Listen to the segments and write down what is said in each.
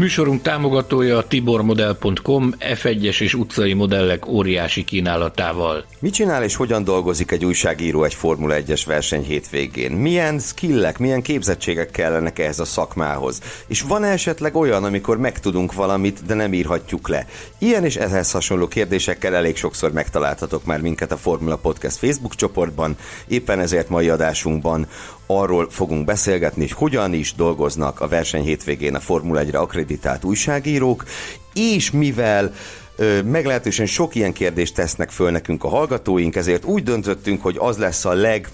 Műsorunk támogatója a tibormodel.com F1-es és utcai modellek óriási kínálatával. Mit csinál és hogyan dolgozik egy újságíró egy Formula 1-es verseny hétvégén? Milyen skillek, milyen képzettségek kellenek ehhez a szakmához? És van esetleg olyan, amikor megtudunk valamit, de nem írhatjuk le? Ilyen és ehhez hasonló kérdésekkel elég sokszor megtaláltatok már minket a Formula Podcast Facebook csoportban, éppen ezért mai adásunkban arról fogunk beszélgetni, hogy hogyan is dolgoznak a verseny hétvégén a Formula 1-re akreditált újságírók, és mivel meglehetősen sok ilyen kérdést tesznek föl nekünk a hallgatóink, ezért úgy döntöttünk, hogy az lesz a leg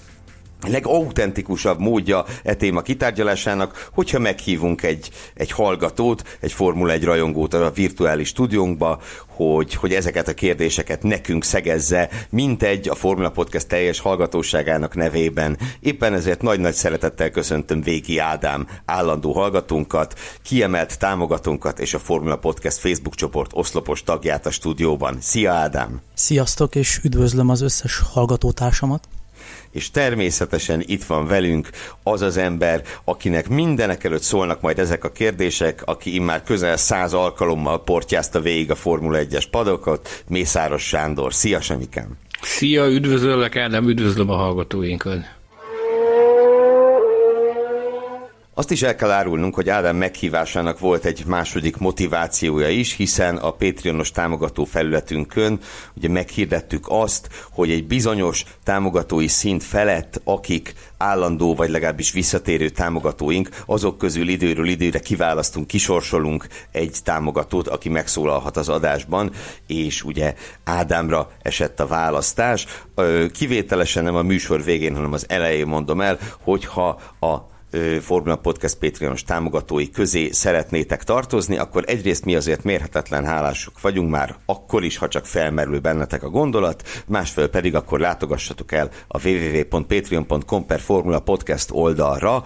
legautentikusabb módja e téma kitárgyalásának, hogyha meghívunk egy, egy hallgatót, egy Formula 1 rajongót a virtuális stúdiónkba, hogy, hogy ezeket a kérdéseket nekünk szegezze, mint egy a Formula Podcast teljes hallgatóságának nevében. Éppen ezért nagy-nagy szeretettel köszöntöm Végi Ádám állandó hallgatónkat, kiemelt támogatónkat és a Formula Podcast Facebook csoport oszlopos tagját a stúdióban. Szia Ádám! Sziasztok, és üdvözlöm az összes hallgatótársamat! És természetesen itt van velünk az az ember, akinek mindenek előtt szólnak majd ezek a kérdések, aki immár közel száz alkalommal portyázta végig a Formula 1-es padokot, Mészáros Sándor. Szia, Semikám! Szia, üdvözöllek, Ádám, üdvözlöm a hallgatóinkat! Azt is el kell árulnunk, hogy Ádám meghívásának volt egy második motivációja is, hiszen a Patreonos támogató felületünkön ugye meghirdettük azt, hogy egy bizonyos támogatói szint felett, akik állandó vagy legalábbis visszatérő támogatóink, azok közül időről időre kiválasztunk, kisorsolunk egy támogatót, aki megszólalhat az adásban, és ugye Ádámra esett a választás. Kivételesen nem a műsor végén, hanem az elején mondom el, hogyha a Formula Podcast Patreonos támogatói közé szeretnétek tartozni, akkor egyrészt mi azért mérhetetlen hálások vagyunk már, akkor is, ha csak felmerül bennetek a gondolat, másfél pedig akkor látogassatok el a www.patreon.com per Formula Podcast oldalra,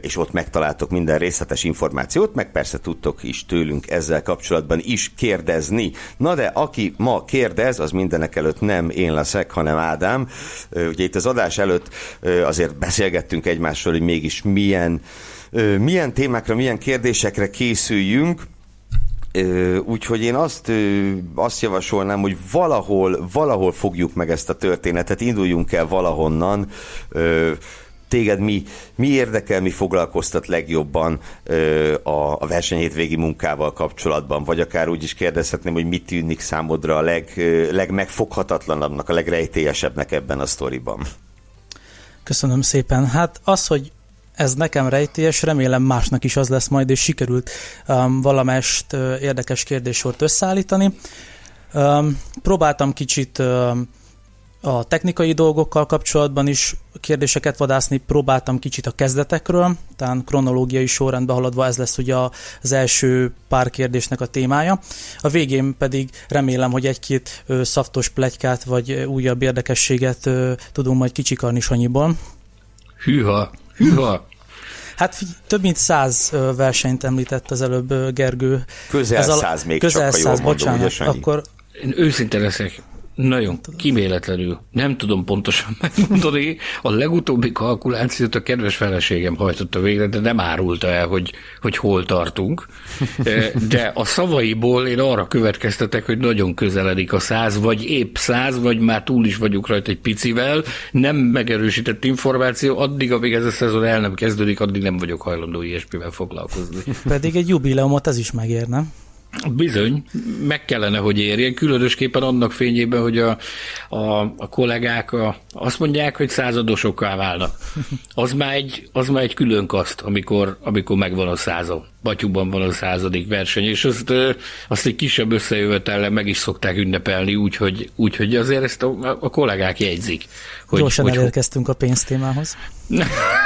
és ott megtaláltok minden részletes információt, meg persze tudtok is tőlünk ezzel kapcsolatban is kérdezni. Na de aki ma kérdez, az mindenek előtt nem én leszek, hanem Ádám. Ugye itt az adás előtt azért beszélgettünk egymásról, hogy mégis milyen, milyen témákra, milyen kérdésekre készüljünk, Úgyhogy én azt, azt javasolnám, hogy valahol, valahol fogjuk meg ezt a történetet, induljunk el valahonnan, téged mi, mi érdekel, mi foglalkoztat legjobban ö, a, a versenyhétvégi munkával kapcsolatban, vagy akár úgy is kérdezhetném, hogy mit tűnik számodra a leg, legmegfoghatatlanabbnak, a legrejtélyesebbnek ebben a sztoriban. Köszönöm szépen. Hát az, hogy ez nekem rejtélyes, remélem másnak is az lesz majd, és sikerült um, valamest uh, érdekes kérdéssort összeállítani. Um, próbáltam kicsit um, a technikai dolgokkal kapcsolatban is kérdéseket vadászni, próbáltam kicsit a kezdetekről, tehát kronológiai sorrendbe haladva ez lesz ugye az első pár kérdésnek a témája. A végén pedig remélem, hogy egy-két szaftos plegykát vagy újabb érdekességet tudunk majd kicsikarni Sanyiból. Hűha, hűha! Hát több mint száz versenyt említett az előbb Gergő. Közel Ez a, száz még közel csak, száz, bocsánat, ugye, akkor én őszinte leszek, nagyon kiméletlenül. Nem tudom pontosan megmondani. A legutóbbi kalkulációt a kedves feleségem hajtotta végre, de nem árulta el, hogy, hogy hol tartunk. De a szavaiból én arra következtetek, hogy nagyon közeledik a száz, vagy épp száz, vagy már túl is vagyunk rajta egy picivel. Nem megerősített információ, addig, amíg ez a szezon el nem kezdődik, addig nem vagyok hajlandó ilyesmivel foglalkozni. Pedig egy jubileumot ez is megér, nem? Bizony, meg kellene, hogy érjen, különösképpen annak fényében, hogy a, a, a kollégák a, azt mondják, hogy századosokká válnak. Az már egy, az már egy külön kaszt, amikor, amikor megvan a százon. Batyuban van a századik verseny, és azt, azt egy kisebb összejövetellel meg is szokták ünnepelni, úgyhogy, úgyhogy azért ezt a, a kollégák jegyzik. Hogy, Gyorsan hogy, elérkeztünk a pénztémához.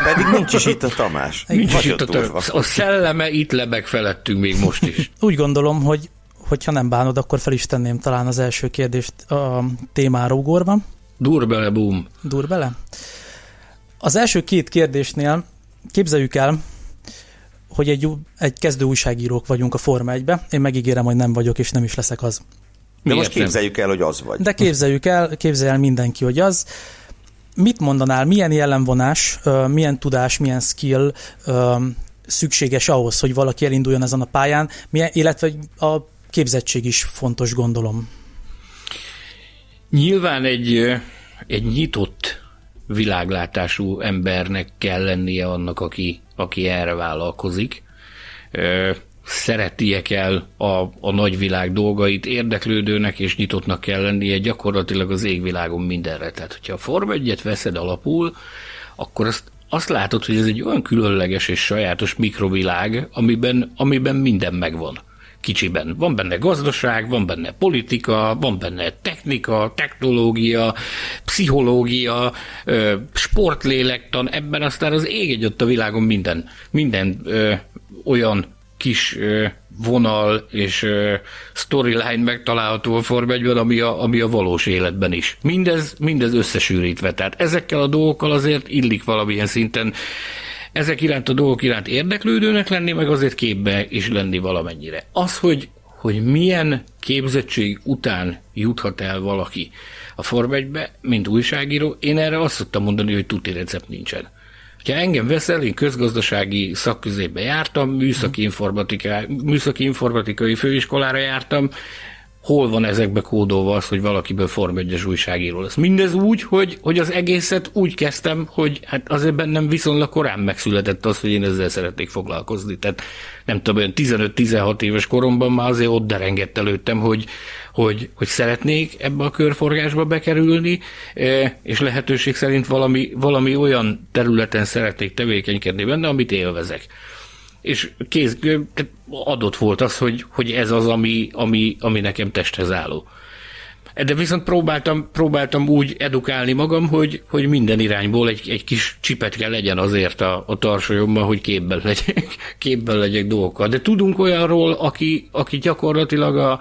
Pedig nincs is itt a Tamás. Nincs is itt a, Tamás. a szelleme itt lebeg felettünk még most is. Úgy gondolom, hogy hogyha nem bánod, akkor fel is tenném talán az első kérdést a témára ugorva. Dur bele, boom. Dur bele? Az első két kérdésnél képzeljük el, hogy egy, egy kezdő újságírók vagyunk a Forma 1-be. Én megígérem, hogy nem vagyok, és nem is leszek az. De most képzeljük el, hogy az vagy. De képzeljük el, képzelj el mindenki, hogy az. Mit mondanál, milyen jellemvonás, milyen tudás, milyen skill szükséges ahhoz, hogy valaki elinduljon ezen a pályán, milyen, illetve a képzettség is fontos, gondolom. Nyilván egy, egy nyitott világlátású embernek kell lennie annak, aki, aki erre vállalkozik. Szeretiek el a, a nagyvilág dolgait, érdeklődőnek és nyitottnak kell lennie gyakorlatilag az égvilágon mindenre. Tehát, hogyha a Form 1 veszed alapul, akkor azt, azt látod, hogy ez egy olyan különleges és sajátos mikrovilág, amiben, amiben minden megvan kicsiben. Van benne gazdaság, van benne politika, van benne technika, technológia, pszichológia, sportlélektan, ebben aztán az ég egy a világon minden, minden ö, olyan kis ö, vonal és ö, storyline megtalálható a Form 1 ami a, ami a valós életben is. Mindez, mindez összesűrítve. Tehát ezekkel a dolgokkal azért illik valamilyen szinten ezek iránt a dolgok iránt érdeklődőnek lenni, meg azért képbe is lenni valamennyire. Az, hogy, hogy milyen képzettség után juthat el valaki a Form 1 mint újságíró, én erre azt szoktam mondani, hogy tuti recept nincsen. Ha engem veszel, én közgazdasági szakközébe jártam, műszaki, informatikai, műszaki informatikai főiskolára jártam, hol van ezekbe kódolva az, hogy valakiből Form 1 újságíró lesz. Mindez úgy, hogy, hogy az egészet úgy kezdtem, hogy hát azért bennem viszonylag korán megszületett az, hogy én ezzel szeretnék foglalkozni. Tehát nem tudom, olyan 15-16 éves koromban már azért ott derengett előttem, hogy, hogy, hogy szeretnék ebbe a körforgásba bekerülni, e, és lehetőség szerint valami, valami olyan területen szeretnék tevékenykedni benne, amit élvezek és kéz, adott volt az, hogy, hogy ez az, ami, ami, ami nekem testhez álló. De viszont próbáltam, próbáltam úgy edukálni magam, hogy, hogy minden irányból egy, egy kis csipetke legyen azért a, a tarsolyomban, hogy képben legyek, képben legyek dolgokkal. De tudunk olyanról, aki, aki gyakorlatilag a,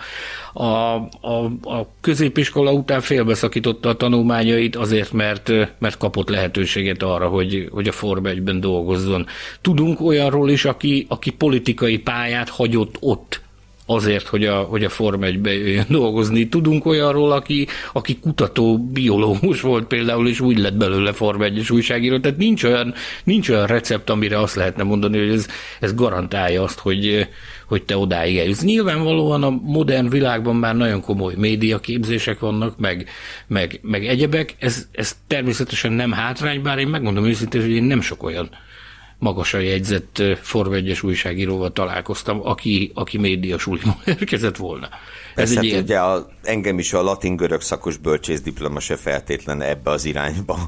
a, a, a középiskola után félbeszakította a tanulmányait azért, mert, mert kapott lehetőséget arra, hogy, hogy a Form 1 dolgozzon. Tudunk olyanról is, aki, aki politikai pályát hagyott ott azért, hogy a, hogy a Form 1 jöjjön dolgozni. Tudunk olyanról, aki, aki kutató, biológus volt például, és úgy lett belőle Form 1 újságíró. Tehát nincs olyan, nincs olyan recept, amire azt lehetne mondani, hogy ez, ez garantálja azt, hogy, hogy te odáig eljussz. Nyilvánvalóan a modern világban már nagyon komoly médiaképzések vannak, meg, meg, meg egyebek. Ez, ez természetesen nem hátrány, bár én megmondom őszintén, hogy én nem sok olyan magasan jegyzett Form 1 újságíróval találkoztam, aki, aki média suliban érkezett volna. Ez egy ilyen... ugye a, engem is a latin-görög szakos bölcsész diploma se feltétlen ebbe az irányba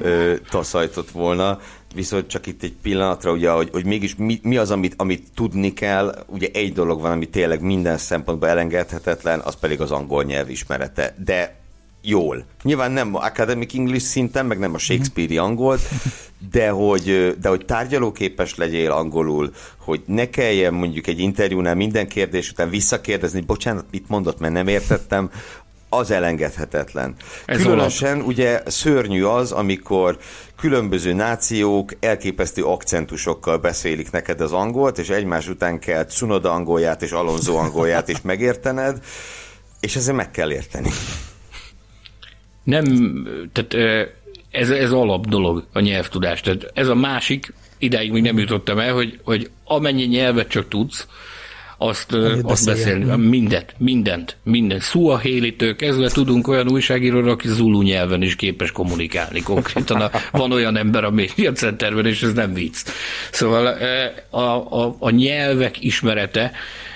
ö, taszajtott volna. Viszont csak itt egy pillanatra, ugye, hogy, hogy mégis mi, mi az, amit, amit tudni kell. Ugye egy dolog van, ami tényleg minden szempontból elengedhetetlen, az pedig az angol nyelv ismerete. De jól. Nyilván nem academic English szinten, meg nem a Shakespeare-i angolt, de hogy, de hogy tárgyalóképes legyél angolul, hogy ne kelljen mondjuk egy interjúnál minden kérdés után visszakérdezni, bocsánat, mit mondott, mert nem értettem, az elengedhetetlen. Ez Különösen alap. ugye szörnyű az, amikor különböző nációk elképesztő akcentusokkal beszélik neked az angolt, és egymás után kell Cunoda angolját és Alonso angolját is megértened, és ezzel meg kell érteni. Nem, tehát ez, ez alap dolog a nyelvtudás. Tehát ez a másik, idáig még nem jutottam el, hogy, hogy amennyi nyelvet csak tudsz, azt, azt beszélni, mindet, mindent, mindent. Suahélitől kezdve tudunk olyan újságíróra, aki zulu nyelven is képes kommunikálni. Konkrétan a, van olyan ember a média centerben, és ez nem vicc. Szóval a, a, a nyelvek ismerete,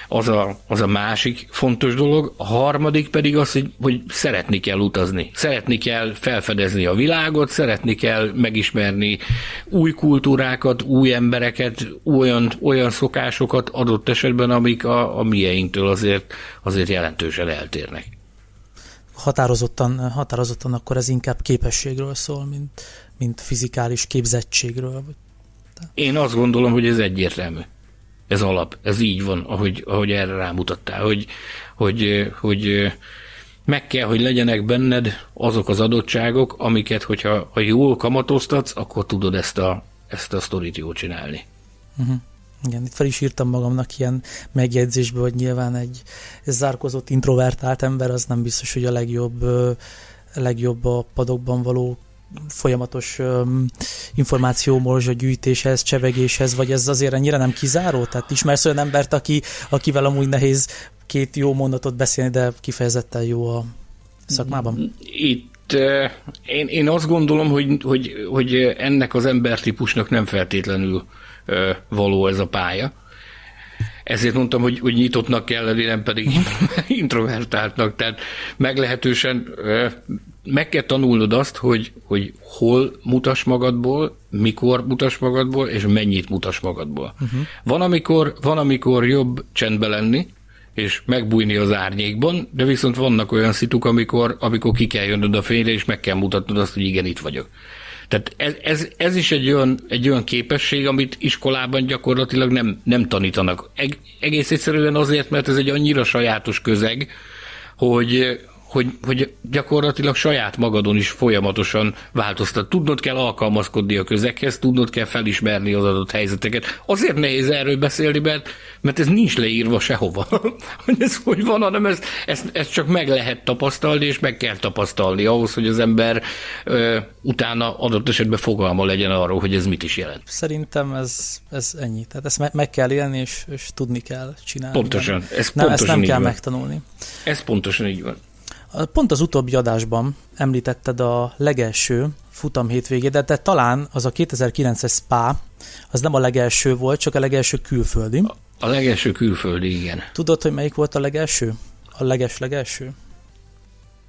az a, az a másik fontos dolog. A harmadik pedig az, hogy, hogy szeretni kell utazni. Szeretni kell felfedezni a világot, szeretni kell megismerni új kultúrákat, új embereket, olyan, olyan szokásokat adott esetben, amik a, a mieinktől azért, azért jelentősen eltérnek. Határozottan, határozottan akkor ez inkább képességről szól, mint, mint fizikális képzettségről. Én azt gondolom, hogy ez egyértelmű. Ez alap, ez így van, ahogy, ahogy erre rámutattál, hogy, hogy, hogy meg kell, hogy legyenek benned azok az adottságok, amiket, hogyha ha jól kamatoztatsz, akkor tudod ezt a, ezt a sztorit jól csinálni. Uh-huh. Igen, itt fel is írtam magamnak ilyen megjegyzésbe, hogy nyilván egy zárkozott, introvertált ember az nem biztos, hogy a legjobb, legjobb a padokban való folyamatos um, információ gyűjtéshez, csevegéshez, vagy ez azért ennyire nem kizáró? Tehát ismersz olyan embert, aki, akivel amúgy nehéz két jó mondatot beszélni, de kifejezetten jó a szakmában? Itt én, én azt gondolom, hogy, hogy, hogy ennek az embertípusnak nem feltétlenül való ez a pálya. Ezért mondtam, hogy, hogy nyitottnak kell lenni, nem pedig introvertáltnak. Tehát meglehetősen meg kell tanulnod azt, hogy, hogy hol mutas magadból, mikor mutas magadból, és mennyit mutas magadból. Uh-huh. Van, amikor, van, amikor jobb csendbe lenni, és megbújni az árnyékban, de viszont vannak olyan szituk, amikor, amikor ki kell jönnöd a fényre, és meg kell mutatnod azt, hogy igen, itt vagyok. Tehát ez, ez, ez is egy olyan, egy olyan képesség, amit iskolában gyakorlatilag nem, nem tanítanak. Eg, egész egyszerűen azért, mert ez egy annyira sajátos közeg, hogy, hogy, hogy gyakorlatilag saját magadon is folyamatosan változtat. Tudnod kell alkalmazkodni a közekhez, tudnod kell felismerni az adott helyzeteket. Azért nehéz erről beszélni, mert, mert ez nincs leírva sehova, hogy ez hogy van, hanem ezt, ezt, ezt csak meg lehet tapasztalni, és meg kell tapasztalni ahhoz, hogy az ember ö, utána adott esetben fogalma legyen arról, hogy ez mit is jelent. Szerintem ez, ez ennyi. Tehát ezt meg kell élni, és, és tudni kell csinálni. Pontosan. Ez nem, pontosan ezt nem kell van. megtanulni. Ez pontosan így van. Pont az utóbbi adásban említetted a legelső futam hétvégét, de talán az a 2009-es Spa, az nem a legelső volt, csak a legelső külföldi. A legelső külföldi, igen. Tudod, hogy melyik volt a legelső? A leges-legelső?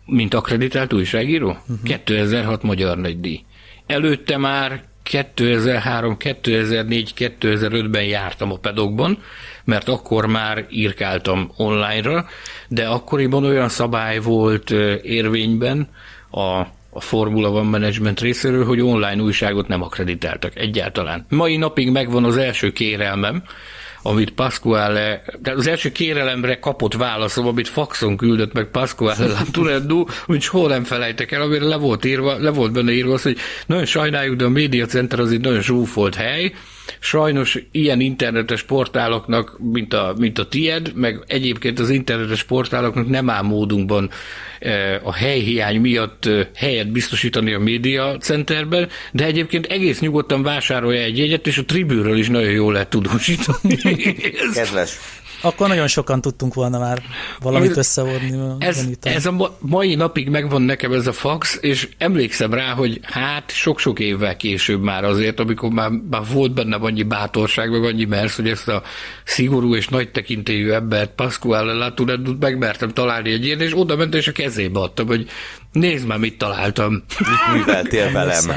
Mint akreditált újságíró? Uh-huh. 2006 Magyar Nagydíj. Előtte már 2003, 2004, 2005-ben jártam a pedokban, mert akkor már írkáltam online-ra, de akkoriban olyan szabály volt érvényben a, a Formula One Management részéről, hogy online újságot nem akreditáltak egyáltalán. Mai napig megvan az első kérelmem, amit Pasquale, de az első kérelemre kapott válaszom, amit faxon küldött meg Pasquale Latureddu, amit soha nem felejtek el, amire le volt, írva, le volt benne írva az, hogy nagyon sajnáljuk, de a Media Center az egy nagyon zsúfolt hely, Sajnos ilyen internetes portáloknak, mint a, mint a tied, meg egyébként az internetes portáloknak nem áll módunkban e, a helyhiány miatt e, helyet biztosítani a média centerben, de egyébként egész nyugodtan vásárolja egy jegyet, és a tribűről is nagyon jól lehet tudósítani. Kedves akkor nagyon sokan tudtunk volna már valamit ez, összevodni. Ez, ez a mai napig megvan nekem ez a fax, és emlékszem rá, hogy hát sok-sok évvel később már azért, amikor már, már volt benne annyi bátorság, meg annyi mersz, hogy ezt a szigorú és nagy tekintélyű embert, Pascual Laturedut megmertem találni egy ilyen, és oda ment, és a kezébe adtam, hogy Nézd már, mit találtam. Mit műveltél velem?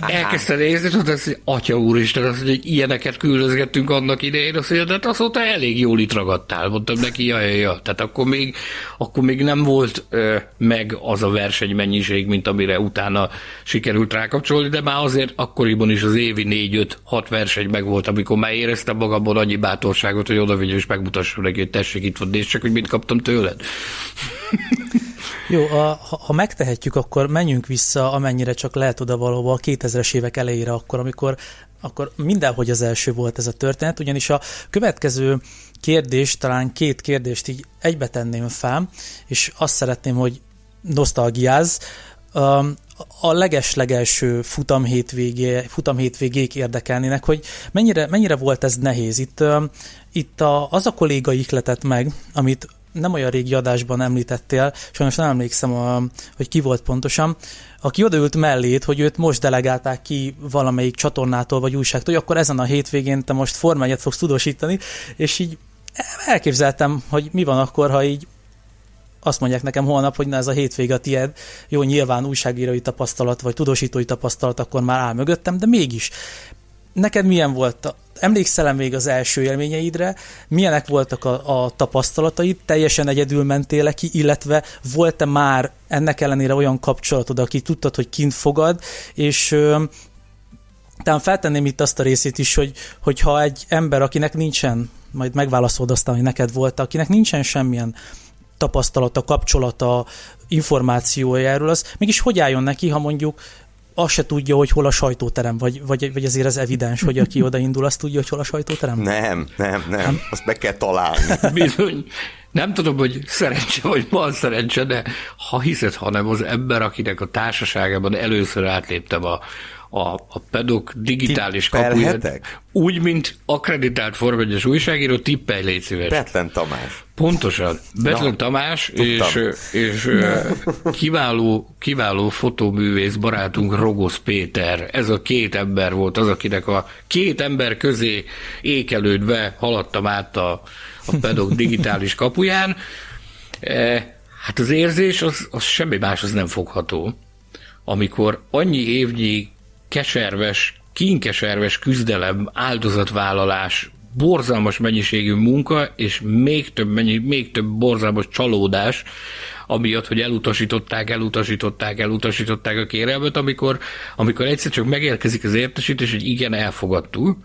Elkezdte nézni, és azt mondja, hogy atya úristen, azt mondja, hogy ilyeneket küldözgettünk annak idején, azt mondja, de hát azóta elég jól itt ragadtál. Mondtam neki, ja, ja, ja. Tehát akkor még, akkor még nem volt ö, meg az a versenymennyiség, mint amire utána sikerült rákapcsolni, de már azért akkoriban is az évi 4-5-6 verseny meg volt, amikor már éreztem magamban annyi bátorságot, hogy oda és megmutassam neki, hogy tessék itt van, nézd csak, hogy mit kaptam tőled. Jó, a, ha, ha megtehetjük, akkor menjünk vissza, amennyire csak lehet oda valóba a 2000-es évek elejére, akkor, amikor akkor mindenhogy az első volt ez a történet, ugyanis a következő kérdés, talán két kérdést így egybe tenném fel, és azt szeretném, hogy nosztalgiáz. A leges-legelső futam, hétvégé, hétvégék érdekelnének, hogy mennyire, mennyire volt ez nehéz. Itt, itt a, az a kolléga ihletett meg, amit nem olyan régi adásban említettél, sajnos nem emlékszem, a, hogy ki volt pontosan, aki odaült mellét, hogy őt most delegálták ki valamelyik csatornától vagy újságtól, hogy akkor ezen a hétvégén te most formányat fogsz tudósítani, és így elképzeltem, hogy mi van akkor, ha így azt mondják nekem holnap, hogy na ez a hétvége a tied, jó, nyilván újságírói tapasztalat, vagy tudósítói tapasztalat akkor már áll mögöttem, de mégis. Neked milyen volt? Emlékszel még az első élményeidre? Milyenek voltak a, a tapasztalataid? Teljesen egyedül mentél ki, illetve volt-e már ennek ellenére olyan kapcsolatod, aki tudtad, hogy kint fogad, és ö, talán feltenném itt azt a részét is, hogy, hogyha egy ember, akinek nincsen, majd megválaszolod aztán, hogy neked volt, akinek nincsen semmilyen tapasztalata, kapcsolata, információja erről, az mégis hogy álljon neki, ha mondjuk azt se tudja, hogy hol a sajtóterem, vagy, vagy, vagy azért az evidens, hogy aki odaindul, azt tudja, hogy hol a sajtóterem? Nem, nem, nem, nem. azt meg kell találni. Bizony. Nem tudom, hogy szerencse vagy van szerencse, de ha hiszed, hanem az ember, akinek a társaságában először átléptem a, a, a pedok digitális kapuját. Úgy, mint akreditált formegyes újságíró, tippelj légy szíves. Betlen Tamás. Pontosan. Betlen Na, Tamás, és, és kiváló, kiváló fotóművész barátunk Rogosz Péter. Ez a két ember volt az, akinek a két ember közé ékelődve haladtam át a, a pedok digitális kapuján. E, hát az érzés, az, az semmi más, az nem fogható amikor annyi évnyi keserves, kínkeserves küzdelem, áldozatvállalás, borzalmas mennyiségű munka, és még több, mennyi, még több borzalmas csalódás, amiatt, hogy elutasították, elutasították, elutasították a kérelmet, amikor, amikor egyszer csak megérkezik az értesítés, hogy igen, elfogadtuk,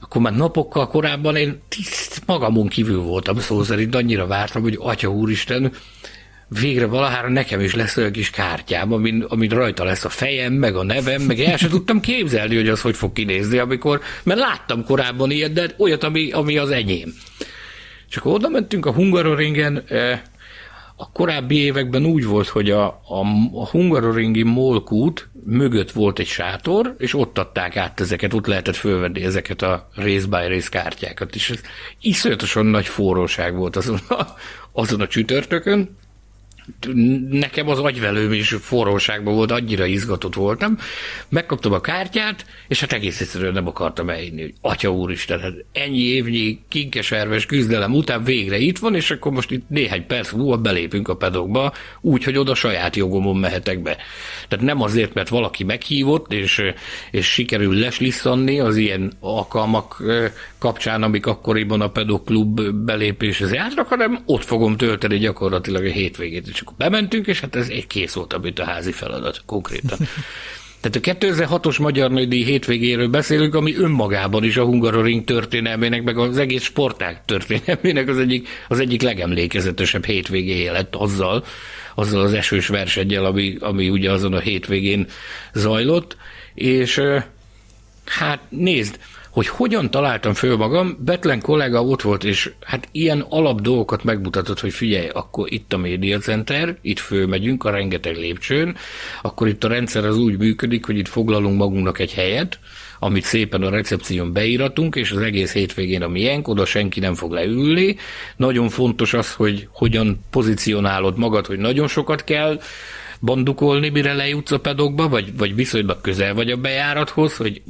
akkor már napokkal korábban én tiszt magamon kívül voltam, szó szerint annyira vártam, hogy Atya Úristen, végre valahára nekem is lesz olyan kis kártyám, amin, amin rajta lesz a fejem, meg a nevem, meg el sem tudtam képzelni, hogy az hogy fog kinézni, amikor, mert láttam korábban ilyet, de olyat, ami, ami az enyém. És akkor oda mentünk a Hungaroringen, eh, a korábbi években úgy volt, hogy a, a, a Hungaroringi Molkút mögött volt egy sátor, és ott adták át ezeket, ott lehetett fölvenni ezeket a race by race kártyákat, és ez iszonyatosan nagy forróság volt azon a, azon a csütörtökön, nekem az agyvelőm is forróságban volt, annyira izgatott voltam. Megkaptam a kártyát, és hát egész egyszerűen nem akartam elinni, hogy atya úristen, hát ennyi évnyi kinkeserves küzdelem után végre itt van, és akkor most itt néhány perc múlva belépünk a pedokba, úgy, hogy oda saját jogomon mehetek be. Tehát nem azért, mert valaki meghívott, és, és sikerül leslisszanni az ilyen alkalmak kapcsán, amik akkoriban a pedokklub belépéshez járnak, hanem ott fogom tölteni gyakorlatilag a hétvégét akkor bementünk, és hát ez egy kész volt, amit a házi feladat konkrétan. Tehát a 2006-os Magyar Nődíj hétvégéről beszélünk, ami önmagában is a Hungaroring történelmének, meg az egész sportág történelmének az egyik, az egyik legemlékezetesebb hétvégéje lett azzal, azzal az esős versennyel, ami, ami ugye azon a hétvégén zajlott, és hát nézd, hogy hogyan találtam föl magam, Betlen kollega ott volt, és hát ilyen alap dolgokat megmutatott, hogy figyelj, akkor itt a Media Center, itt fölmegyünk a rengeteg lépcsőn, akkor itt a rendszer az úgy működik, hogy itt foglalunk magunknak egy helyet, amit szépen a recepción beíratunk, és az egész hétvégén a miénk, oda senki nem fog leülni. Nagyon fontos az, hogy hogyan pozícionálod magad, hogy nagyon sokat kell bandukolni, mire lejutsz a pedokba, vagy, vagy viszonylag közel vagy a bejárathoz, hogy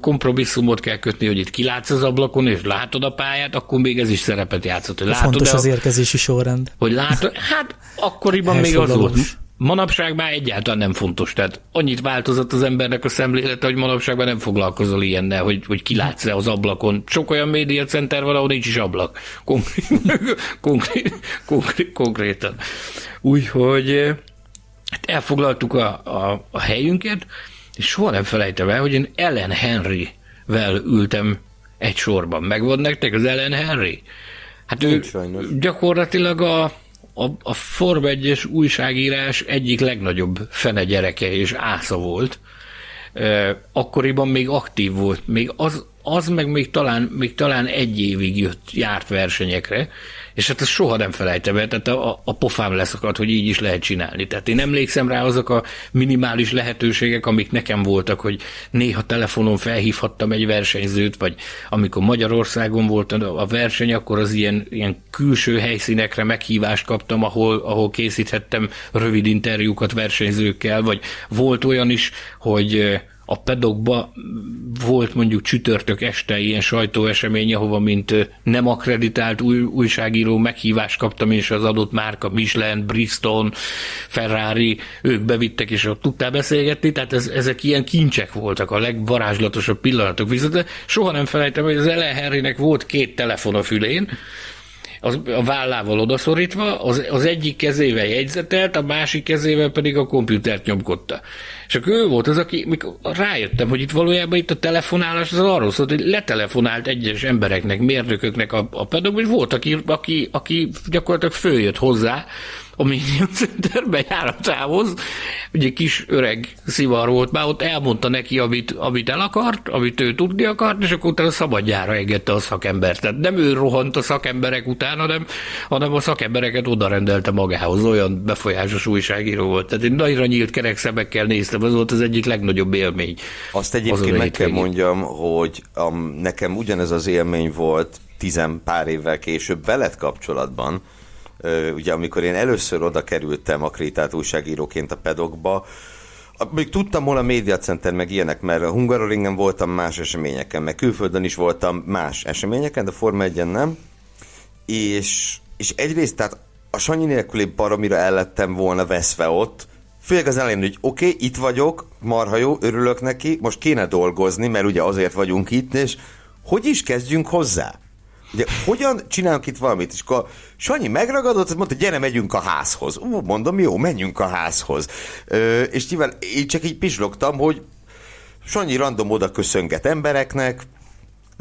kompromisszumot kell kötni, hogy itt kilátsz az ablakon, és látod a pályát, akkor még ez is szerepet játszott. Hogy látod Fontos az érkezési sorrend. Hogy látod, hát akkoriban még az volt. Manapság már egyáltalán nem fontos, tehát annyit változott az embernek a szemlélete, hogy manapság már nem foglalkozol ilyennel, hogy, hogy kilátsz-e az ablakon. Sok olyan médiacenter van, ahol nincs is ablak. Konkrét, konkrét, konkrét, konkrétan. Úgyhogy hát elfoglaltuk a, a, a helyünket, és soha nem felejtem el, hogy én Ellen Henry-vel ültem egy sorban. Megvan nektek az Ellen Henry? Hát ő gyakorlatilag a, a, a Form 1 újságírás egyik legnagyobb fene gyereke és ásza volt. Akkoriban még aktív volt, még az, az meg még talán, még talán egy évig jött, járt versenyekre, és hát ezt soha nem felejtem el, tehát a, a pofám leszakadt, hogy így is lehet csinálni. Tehát én emlékszem rá azok a minimális lehetőségek, amik nekem voltak, hogy néha telefonon felhívhattam egy versenyzőt, vagy amikor Magyarországon volt a verseny, akkor az ilyen, ilyen külső helyszínekre meghívást kaptam, ahol, ahol készíthettem rövid interjúkat versenyzőkkel, vagy volt olyan is, hogy a pedokba volt mondjuk csütörtök este ilyen sajtóesemény, ahova mint nem akreditált új, újságíró meghívást kaptam, és az adott márka Michelin, Bristol, Ferrari, ők bevittek, és ott tudtál beszélgetni, tehát ez, ezek ilyen kincsek voltak, a legvarázslatosabb pillanatok. Viszont soha nem felejtem, hogy az Ellen Henrynek volt két telefon a fülén, az, a vállával odaszorítva, az, az egyik kezével jegyzetelt, a másik kezével pedig a komputert nyomkodta. És akkor ő volt az, aki, mikor rájöttem, hogy itt valójában itt a telefonálás az arról szólt, hogy letelefonált egyes embereknek, mérnököknek a, a pedagógus, volt, aki, aki, aki gyakorlatilag följött hozzá, a Medium Centerbe járatához, ugye kis öreg szivar volt már, ott elmondta neki, amit, amit el akart, amit ő tudni akart, és akkor utána szabadjára engedte a szakembert. Tehát nem ő rohant a szakemberek után, hanem, hanem a szakembereket oda rendelte magához, olyan befolyásos újságíró volt. Tehát én nagyra nyílt kerek szemekkel néztem, az volt az egyik legnagyobb élmény. Azt egyébként meg kell mondjam, hogy um, nekem ugyanez az élmény volt tizen pár évvel később veled kapcsolatban, ugye amikor én először oda kerültem akrétált újságíróként a pedokba, még tudtam volna a Media Center meg ilyenek, mert a Hungaroringen voltam más eseményeken, meg külföldön is voltam más eseményeken, de Forma 1 nem. És, és egyrészt, tehát a Sanyi nélküli baromira el lettem volna veszve ott, főleg az elején, hogy oké, okay, itt vagyok, marha jó, örülök neki, most kéne dolgozni, mert ugye azért vagyunk itt, és hogy is kezdjünk hozzá? Ugye, hogyan csinálunk itt valamit? És akkor Sanyi megragadott, mondta, gyere, megyünk a házhoz. Ú, mondom, jó, menjünk a házhoz. Ö, és nyilván én csak így pislogtam, hogy Sanyi random oda köszönget embereknek,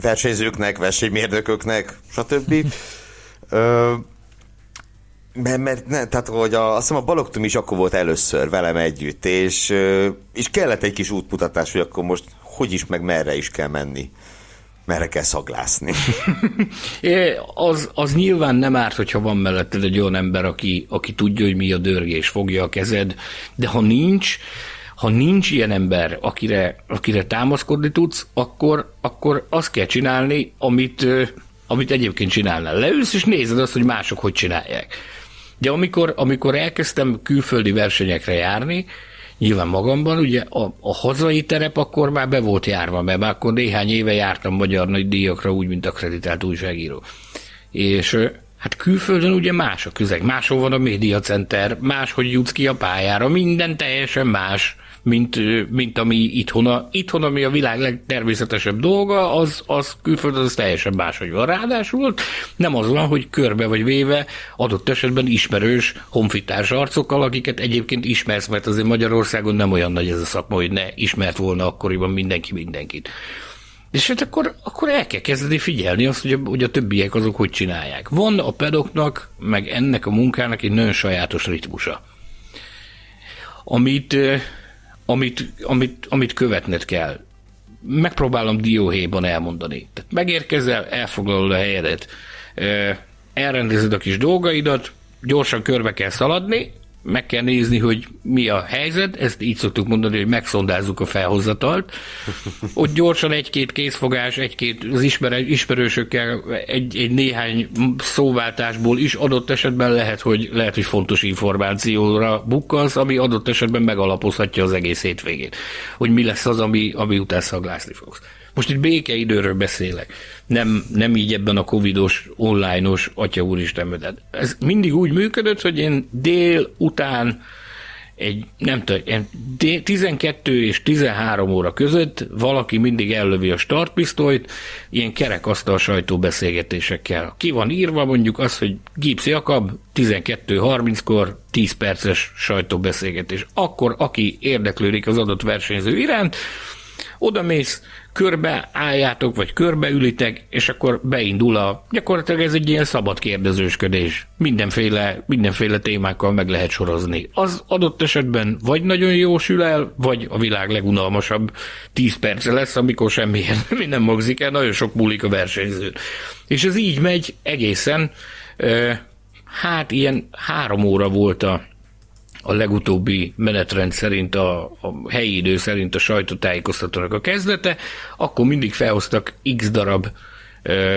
versenyzőknek, versenymérnököknek, stb. Ö, mert, mert ne, tehát, hogy a, azt hiszem a Balogtum is akkor volt először velem együtt, és, és kellett egy kis útmutatás, hogy akkor most hogy is, meg merre is kell menni merre kell szaglászni. az, az nyilván nem árt, hogyha van melletted egy olyan ember, aki, aki tudja, hogy mi a dörgés, fogja a kezed, de ha nincs, ha nincs ilyen ember, akire, akire támaszkodni tudsz, akkor, akkor azt kell csinálni, amit, amit egyébként csinálnál. Leülsz, és nézed azt, hogy mások hogy csinálják. De amikor, amikor elkezdtem külföldi versenyekre járni, nyilván magamban, ugye a, a hazai terep akkor már be volt járva, mert már akkor néhány éve jártam magyar nagy díjakra úgy, mint akreditált újságíró. És hát külföldön ugye más a közeg, máshol van a médiacenter, máshogy jutsz ki a pályára, minden teljesen más mint, mint ami itthon, a, itthon, ami a világ legtermészetesebb dolga, az, az külföldön az teljesen máshogy van. Ráadásul nem az van, hogy körbe vagy véve adott esetben ismerős honfitárs arcokkal, akiket egyébként ismersz, mert azért Magyarországon nem olyan nagy ez a szakma, hogy ne ismert volna akkoriban mindenki mindenkit. És hát akkor, akkor el kell kezdeni figyelni azt, hogy a, hogy a többiek azok hogy csinálják. Van a pedoknak, meg ennek a munkának egy nagyon sajátos ritmusa, amit amit, amit, amit követned kell. Megpróbálom dióhéjban elmondani. Tehát megérkezel, elfoglalod a helyedet, elrendezed a kis dolgaidat, gyorsan körbe kell szaladni, meg kell nézni, hogy mi a helyzet, ezt így szoktuk mondani, hogy megszondázzuk a felhozatalt. Ott gyorsan egy-két készfogás, egy-két az ismer, ismerősökkel, egy, egy néhány szóváltásból is adott esetben lehet, hogy, lehet, hogy fontos információra bukkansz, ami adott esetben megalapozhatja az egész hétvégét. Hogy mi lesz az, ami, ami után szaglászni fogsz. Most itt békeidőről beszélek, nem, nem így ebben a covidos, online-os, atya úristen, ez mindig úgy működött, hogy én dél után egy, nem tudom, 12 és 13 óra között valaki mindig ellövi a startpisztolyt, ilyen kerekasztal sajtóbeszélgetésekkel. Ki van írva mondjuk az, hogy Gipsy Jakab 12.30-kor 10 perces sajtóbeszélgetés. Akkor, aki érdeklődik az adott versenyző iránt, oda mész, körbe álljátok, vagy körbe ülitek, és akkor beindul a, gyakorlatilag ez egy ilyen szabad kérdezősködés. Mindenféle, mindenféle témákkal meg lehet sorozni. Az adott esetben vagy nagyon jó sül el, vagy a világ legunalmasabb 10 perce lesz, amikor semmi nem magzik el, nagyon sok múlik a versenyző. És ez így megy egészen, hát ilyen három óra volt a a legutóbbi menetrend szerint, a, a helyi idő szerint a sajtótájékoztatónak a kezdete, akkor mindig felhoztak x darab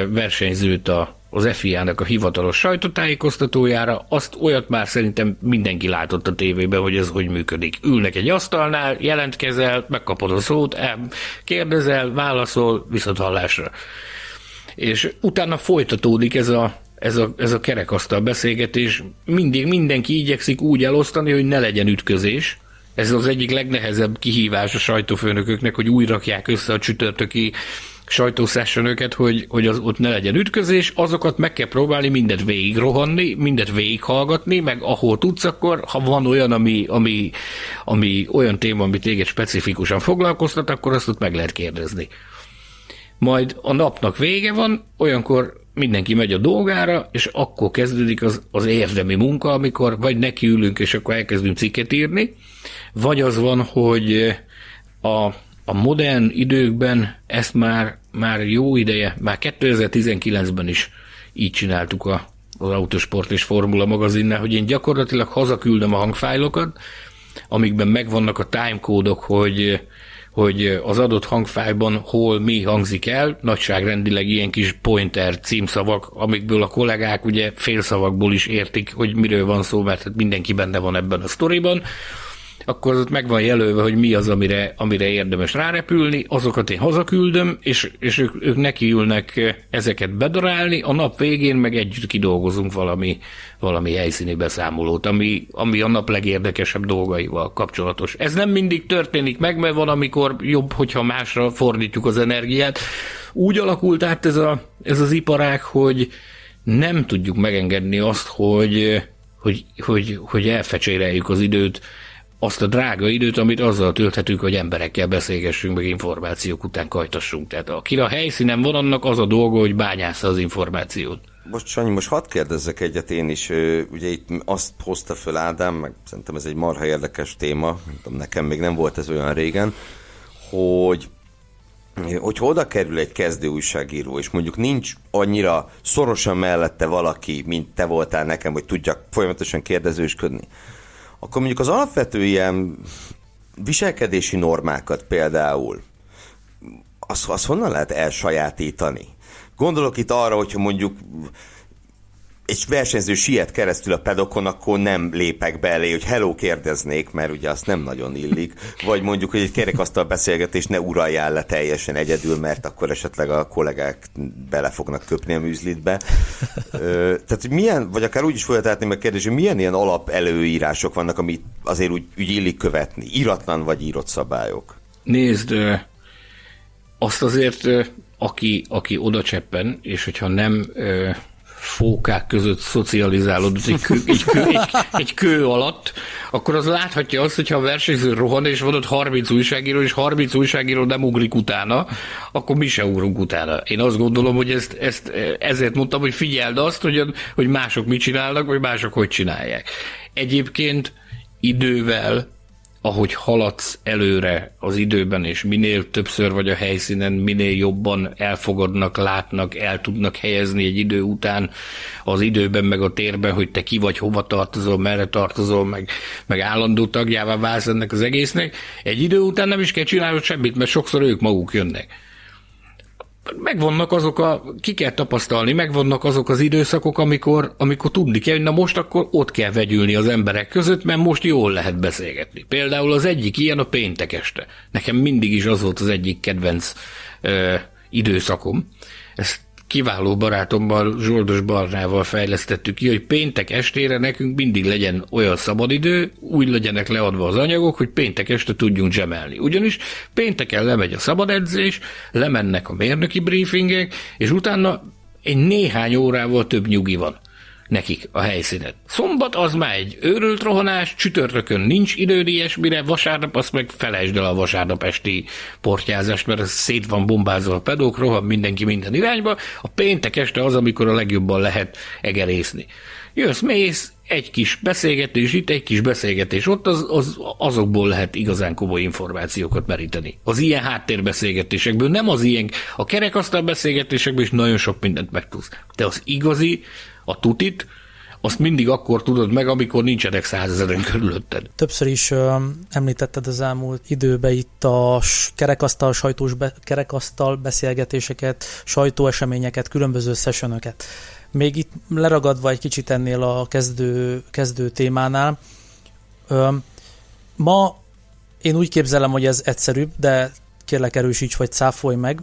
versenyzőt a, az FIA-nak a hivatalos sajtótájékoztatójára, azt olyat már szerintem mindenki látott a tévében, hogy ez hogy működik. Ülnek egy asztalnál, jelentkezel, megkapod a szót, kérdezel, válaszol, viszont hallásra. És utána folytatódik ez a, ez a, ez a kerekasztal beszélgetés. Mindig mindenki igyekszik úgy elosztani, hogy ne legyen ütközés, ez az egyik legnehezebb kihívás a sajtófőnököknek, hogy újra rakják össze a csütörtöki sajtószessionöket, hogy, hogy az, ott ne legyen ütközés, azokat meg kell próbálni mindet végigrohanni, mindet végighallgatni, meg ahol tudsz, akkor ha van olyan, ami, ami, ami olyan téma, ami téged specifikusan foglalkoztat, akkor azt ott meg lehet kérdezni. Majd a napnak vége van, olyankor mindenki megy a dolgára, és akkor kezdődik az, az érdemi munka, amikor vagy nekiülünk, és akkor elkezdünk cikket írni, vagy az van, hogy a, a modern időkben ezt már, már jó ideje, már 2019-ben is így csináltuk a, az Autosport és Formula magazinnál, hogy én gyakorlatilag hazaküldöm a hangfájlokat, amikben megvannak a timecódok, hogy hogy az adott hangfájban hol mi hangzik el, nagyságrendileg ilyen kis pointer címszavak, amikből a kollégák ugye félszavakból is értik, hogy miről van szó, mert hát mindenki benne van ebben a sztoriban, akkor ott meg van jelölve, hogy mi az, amire, amire érdemes rárepülni, azokat én hazaküldöm, és, és ők, ők nekiülnek ezeket bedarálni, a nap végén meg együtt kidolgozunk valami, valami helyszíni beszámolót, ami, ami a nap legérdekesebb dolgaival kapcsolatos. Ez nem mindig történik meg, mert van, amikor jobb, hogyha másra fordítjuk az energiát. Úgy alakult át ez, a, ez az iparág, hogy nem tudjuk megengedni azt, hogy, hogy, hogy, hogy elfecséreljük az időt azt a drága időt, amit azzal tölthetünk, hogy emberekkel beszélgessünk, meg információk után kajtassunk. Tehát akire a helyszínen van, annak az a dolga, hogy bányásza az információt. Most Sanyi, most hadd kérdezzek egyet én is. Ugye itt azt hozta föl Ádám, meg szerintem ez egy marha érdekes téma, nekem még nem volt ez olyan régen, hogy hogyha oda kerül egy kezdő újságíró, és mondjuk nincs annyira szorosan mellette valaki, mint te voltál nekem, hogy tudjak folyamatosan kérdezősködni, akkor mondjuk az alapvető ilyen viselkedési normákat például, az, az honnan lehet elsajátítani? Gondolok itt arra, hogyha mondjuk egy versenyző siet keresztül a pedokon, akkor nem lépek belé, hogy hello kérdeznék, mert ugye azt nem nagyon illik. Vagy mondjuk, hogy egy kerekasztal beszélgetés ne uraljál le teljesen egyedül, mert akkor esetleg a kollégák bele fognak köpni a műzlitbe. Tehát, hogy milyen, vagy akár úgy is folytatni meg kérdés, hogy milyen ilyen alap előírások vannak, amit azért úgy, úgy illik követni? Iratlan vagy írott szabályok? Nézd, azt azért, aki, aki oda cseppen, és hogyha nem fókák között szocializálódott egy kő, egy, kő, egy, egy kő alatt, akkor az láthatja azt, hogyha a versenyző rohan, és van ott 30 újságíró, és 30 újságíró nem ugrik utána, akkor mi se ugrunk utána. Én azt gondolom, hogy ezt, ezt ezért mondtam, hogy figyeld azt, hogy, hogy mások mit csinálnak, vagy mások hogy csinálják. Egyébként idővel ahogy haladsz előre az időben, és minél többször vagy a helyszínen, minél jobban elfogadnak, látnak, el tudnak helyezni egy idő után az időben, meg a térben, hogy te ki vagy, hova tartozol, merre tartozol, meg, meg állandó tagjává válsz ennek az egésznek. Egy idő után nem is kell csinálni semmit, mert sokszor ők maguk jönnek megvannak azok a, ki kell tapasztalni, megvannak azok az időszakok, amikor, amikor tudni kell, hogy na most akkor ott kell vegyülni az emberek között, mert most jól lehet beszélgetni. Például az egyik ilyen a péntek este. Nekem mindig is az volt az egyik kedvenc ö, időszakom. Ezt kiváló barátommal, Zsoldos Barnával fejlesztettük ki, hogy péntek estére nekünk mindig legyen olyan szabadidő, úgy legyenek leadva az anyagok, hogy péntek este tudjunk zsemelni. Ugyanis pénteken lemegy a szabad edzés, lemennek a mérnöki briefingek, és utána egy néhány órával több nyugi van nekik a helyszínet. Szombat az már egy őrült rohanás, csütörtökön nincs időd ilyesmire, vasárnap azt meg felejtsd el a vasárnap esti portyázást, mert ez szét van bombázva a pedók, rohan mindenki minden irányba. A péntek este az, amikor a legjobban lehet egerészni. Jössz, mész, egy kis beszélgetés itt, egy kis beszélgetés ott, az, az, azokból lehet igazán komoly információkat meríteni. Az ilyen háttérbeszélgetésekből, nem az ilyen, a kerekasztal beszélgetésekből is nagyon sok mindent megtudsz. De az igazi, a tutit, azt mindig akkor tudod meg, amikor nincsenek százezeren körülötted. Többször is ö, említetted az elmúlt időben itt a kerekasztal, sajtós be, kerekasztal beszélgetéseket, sajtóeseményeket, különböző sessionöket. még itt leragadva egy kicsit ennél a kezdő, kezdő témánál, ma én úgy képzelem, hogy ez egyszerűbb, de kérlek erősíts vagy cáfolj meg.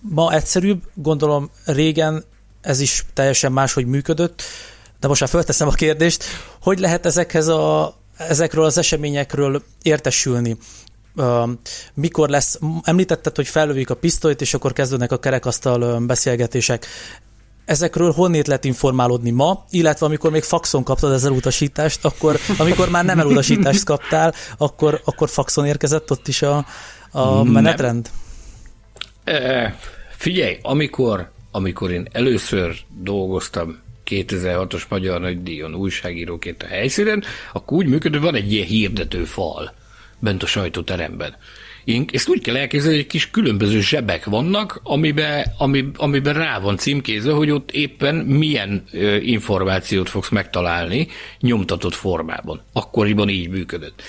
Ma egyszerűbb, gondolom régen ez is teljesen máshogy működött, de most már fölteszem a kérdést, hogy lehet ezekhez a, ezekről az eseményekről értesülni? mikor lesz, említetted, hogy fellövik a pisztolyt, és akkor kezdődnek a kerekasztal beszélgetések. Ezekről honnét lehet informálódni ma, illetve amikor még faxon kaptad az elutasítást, akkor amikor már nem elutasítást kaptál, akkor, akkor faxon érkezett ott is a, a menetrend? E, figyelj, amikor, amikor én először dolgoztam 2006-os Magyar Nagydíjon újságíróként a helyszínen, akkor úgy működött, van egy ilyen hirdető fal bent a sajtóteremben. Én ezt úgy kell elképzelni, hogy kis különböző zsebek vannak, amiben, ami, amiben rá van címkézve, hogy ott éppen milyen ö, információt fogsz megtalálni nyomtatott formában. Akkoriban így működött.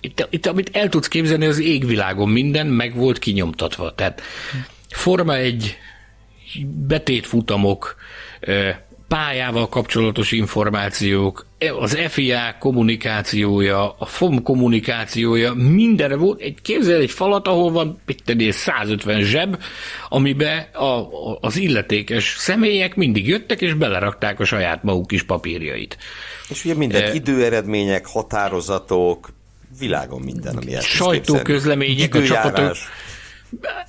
Itt, itt, amit el tudsz képzelni, az égvilágon minden meg volt kinyomtatva. Tehát forma egy betétfutamok, pályával kapcsolatos információk, az FIA kommunikációja, a FOM kommunikációja, mindenre volt. Egy, képzel egy falat, ahol van egy 150 zseb, amiben a, a, az illetékes személyek mindig jöttek, és belerakták a saját maguk kis papírjait. És ugye minden e, időeredmények, határozatok, világon minden, ami Sajtóközlemények, a csapatok,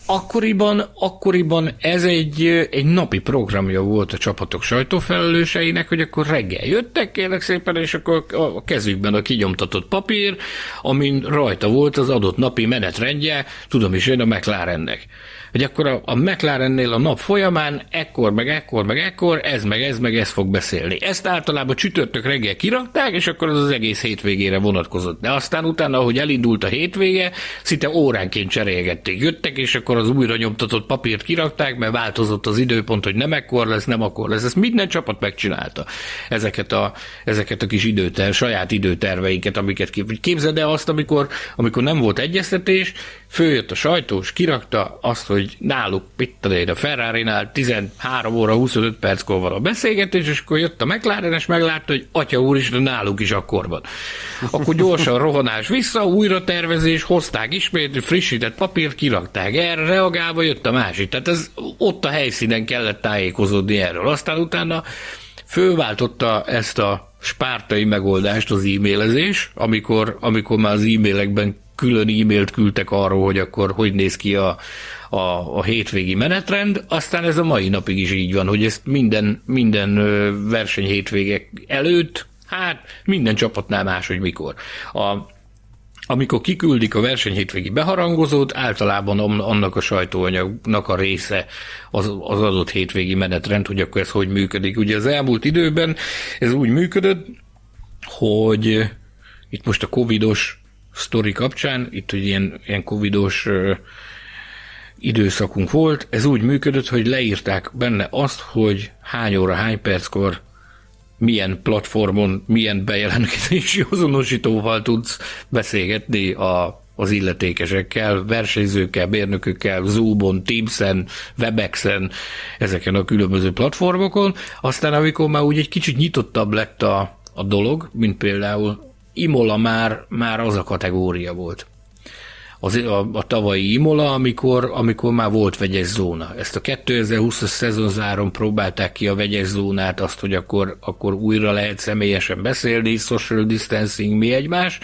Akkoriban, akkoriban ez egy, egy napi programja volt a csapatok sajtófelelőseinek, hogy akkor reggel jöttek, kérlek szépen, és akkor a kezükben a kinyomtatott papír, amin rajta volt az adott napi menetrendje, tudom is én a McLarennek hogy akkor a, a McLarennél a nap folyamán ekkor, meg ekkor, meg ekkor, ez, meg ez, meg ez fog beszélni. Ezt általában csütörtök reggel kirakták, és akkor az az egész hétvégére vonatkozott. De aztán utána, ahogy elindult a hétvége, szinte óránként cserélgették. Jöttek, és akkor az újra nyomtatott papírt kirakták, mert változott az időpont, hogy nem ekkor lesz, nem akkor lesz. Ezt minden csapat megcsinálta. Ezeket a, ezeket a kis időter, saját időterveiket, amiket képzeld el azt, amikor, amikor nem volt egyeztetés, följött a sajtós, kirakta azt, hogy náluk, itt a Ferrari-nál 13 óra 25 perckor van a beszélgetés, és akkor jött a McLaren, és meglátta, hogy atya de náluk is akkor van. Akkor gyorsan rohanás vissza, újra tervezés, hozták ismét, frissített papírt, kirakták. Erre reagálva jött a másik. Tehát ez ott a helyszínen kellett tájékozódni erről. Aztán utána fölváltotta ezt a spártai megoldást az e-mailezés, amikor, amikor már az e-mailekben külön e-mailt küldtek arról, hogy akkor hogy néz ki a, a, a hétvégi menetrend, aztán ez a mai napig is így van, hogy ezt minden, minden verseny hétvégek előtt, hát minden csapatnál más, hogy mikor. A, amikor kiküldik a verseny hétvégi beharangozót, általában annak a sajtóanyagnak a része az, az adott hétvégi menetrend, hogy akkor ez hogy működik. Ugye az elmúlt időben ez úgy működött, hogy itt most a covidos sztori kapcsán, itt hogy ilyen, ilyen covidos időszakunk volt, ez úgy működött, hogy leírták benne azt, hogy hány óra, hány perckor milyen platformon, milyen bejelentkezési azonosítóval tudsz beszélgetni a, az illetékesekkel, versenyzőkkel, bérnökökkel, Zoomon, Teamsen, Webexen, ezeken a különböző platformokon. Aztán amikor már úgy egy kicsit nyitottabb lett a, a dolog, mint például Imola már, már az a kategória volt. Az, a, a tavalyi Imola, amikor, amikor már volt vegyes zóna. Ezt a 2020-as szezonzáron próbálták ki a vegyes zónát, azt, hogy akkor, akkor újra lehet személyesen beszélni, social distancing, mi egymás,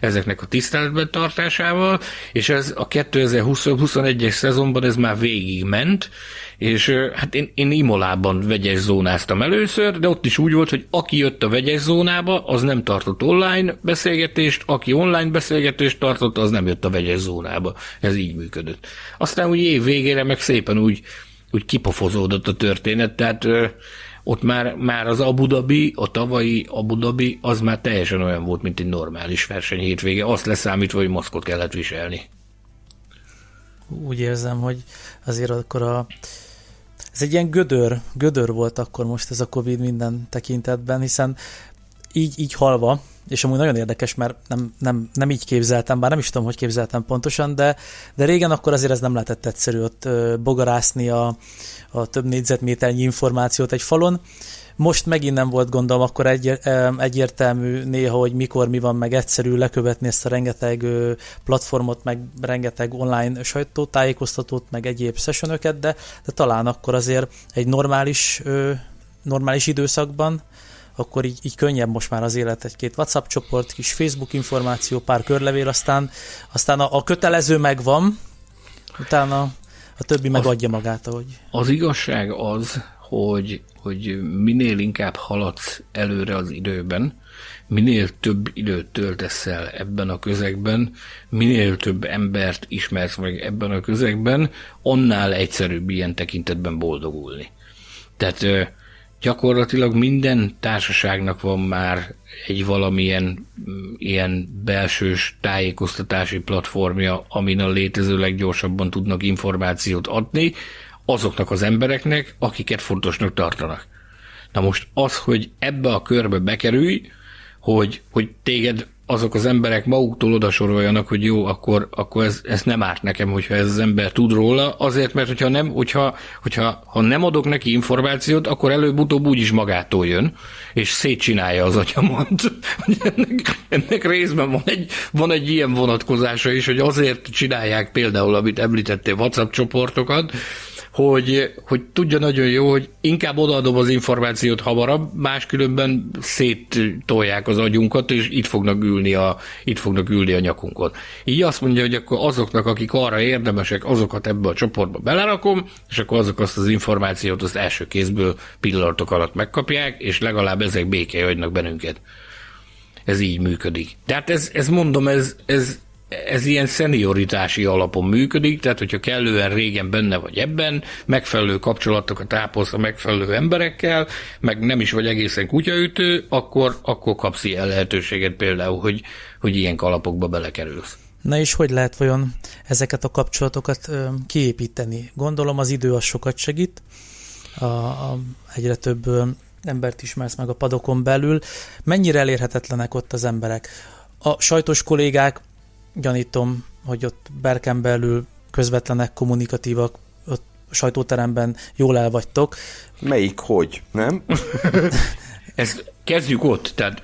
ezeknek a tiszteletben tartásával, és ez a 2021-es szezonban ez már végig ment, és hát én, én Imolában vegyes zónáztam először, de ott is úgy volt, hogy aki jött a vegyes zónába, az nem tartott online beszélgetést, aki online beszélgetést tartott, az nem jött a vegyes zónába. Ez így működött. Aztán úgy év végére meg szépen úgy, úgy kipofozódott a történet, tehát ott már, már az Abu Dhabi, a tavalyi Abu Dhabi, az már teljesen olyan volt, mint egy normális verseny hétvége, azt leszámítva, hogy maszkot kellett viselni. Úgy érzem, hogy azért akkor a ez egy ilyen gödör, gödör volt akkor most ez a Covid minden tekintetben, hiszen így, így halva, és amúgy nagyon érdekes, mert nem, nem, nem így képzeltem, bár nem is tudom, hogy képzeltem pontosan, de, de régen akkor azért ez nem lehetett egyszerű ott bogarászni a, a több négyzetméternyi információt egy falon. Most megint nem volt gondom, akkor egy, egyértelmű néha, hogy mikor mi van, meg egyszerű lekövetni ezt a rengeteg platformot, meg rengeteg online sajtótájékoztatót, meg egyéb sessionöket, de, de talán akkor azért egy normális, normális időszakban akkor így, így könnyebb most már az élet, egy-két WhatsApp csoport, kis Facebook információ, pár körlevél, aztán, aztán a, a kötelező megvan, utána a többi megadja magát, ahogy. Az igazság az, hogy, hogy minél inkább haladsz előre az időben, minél több időt töltesz el ebben a közegben, minél több embert ismersz meg ebben a közegben, annál egyszerűbb ilyen tekintetben boldogulni. Tehát gyakorlatilag minden társaságnak van már egy valamilyen mm, ilyen belsős tájékoztatási platformja, amin a létező leggyorsabban tudnak információt adni azoknak az embereknek, akiket fontosnak tartanak. Na most az, hogy ebbe a körbe bekerülj, hogy, hogy téged azok az emberek maguktól odasoroljanak, hogy jó, akkor, akkor ez, ez nem árt nekem, hogyha ez az ember tud róla, azért, mert hogyha nem, hogyha, hogyha ha nem adok neki információt, akkor előbb-utóbb úgyis magától jön, és szétcsinálja az agyamat. ennek, ennek részben van egy, van egy ilyen vonatkozása is, hogy azért csinálják például, amit említettél, WhatsApp csoportokat, hogy, hogy tudja nagyon jó, hogy inkább odaadom az információt hamarabb, máskülönben széttolják az agyunkat, és itt fognak ülni a, itt fognak ülni a nyakunkon. Így azt mondja, hogy akkor azoknak, akik arra érdemesek, azokat ebbe a csoportba belerakom, és akkor azok azt az információt az első kézből pillanatok alatt megkapják, és legalább ezek béké hagynak bennünket. Ez így működik. De hát ez, ez mondom, ez, ez ez ilyen szenioritási alapon működik, tehát hogyha kellően régen benne vagy ebben, megfelelő kapcsolatokat ápolsz a megfelelő emberekkel, meg nem is vagy egészen kutyaütő, akkor, akkor kapsz ilyen lehetőséget például, hogy, hogy ilyen kalapokba belekerülsz. Na és hogy lehet vajon ezeket a kapcsolatokat ö, kiépíteni? Gondolom az idő az sokat segít, a, a, egyre több ö, embert ismersz meg a padokon belül. Mennyire elérhetetlenek ott az emberek? A sajtos kollégák gyanítom, hogy ott Berken belül közvetlenek, kommunikatívak, ott sajtóteremben jól el vagytok. Melyik hogy, nem? Ez kezdjük ott. Tehát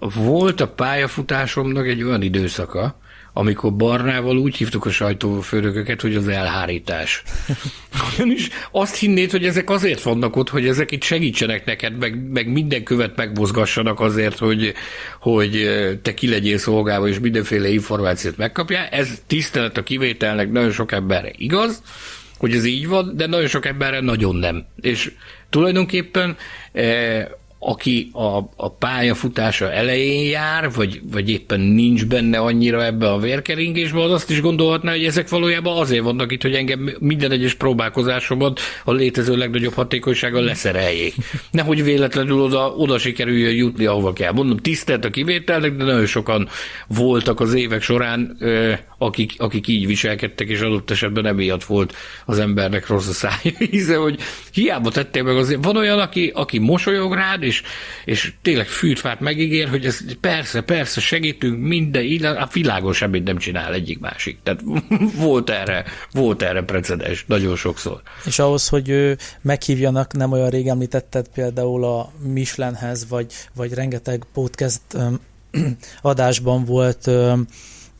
volt a pályafutásomnak egy olyan időszaka, amikor Barnával úgy hívtuk a sajtófőnököket, hogy az elhárítás. Ugyanis azt hinnéd, hogy ezek azért vannak ott, hogy ezek itt segítsenek neked, meg, meg minden követ megmozgassanak azért, hogy, hogy te ki legyél szolgálva, és mindenféle információt megkapjál. Ez tisztelet a kivételnek nagyon sok emberre igaz, hogy ez így van, de nagyon sok emberre nagyon nem. És tulajdonképpen eh, aki a, a pályafutása elején jár, vagy, vagy éppen nincs benne annyira ebbe a vérkeringésbe, az azt is gondolhatná, hogy ezek valójában azért vannak itt, hogy engem minden egyes próbálkozásomban a létező legnagyobb hatékonysággal leszereljék. Nehogy véletlenül oda, oda sikerüljön jutni, ahova kell. Mondom, tisztelt a kivételnek, de nagyon sokan voltak az évek során, akik, akik így viselkedtek, és adott esetben emiatt volt az embernek rossz a szája íze, hogy hiába tettél meg azért. Van olyan, aki, aki mosolyog rád, és, és tényleg fűtfát megígér, hogy ez persze, persze, segítünk, minden, a világon semmit nem csinál egyik másik. Tehát volt erre, volt erre precedens, nagyon sokszor. És ahhoz, hogy meghívjanak, nem olyan rég említetted például a Michelinhez, vagy, vagy rengeteg podcast adásban volt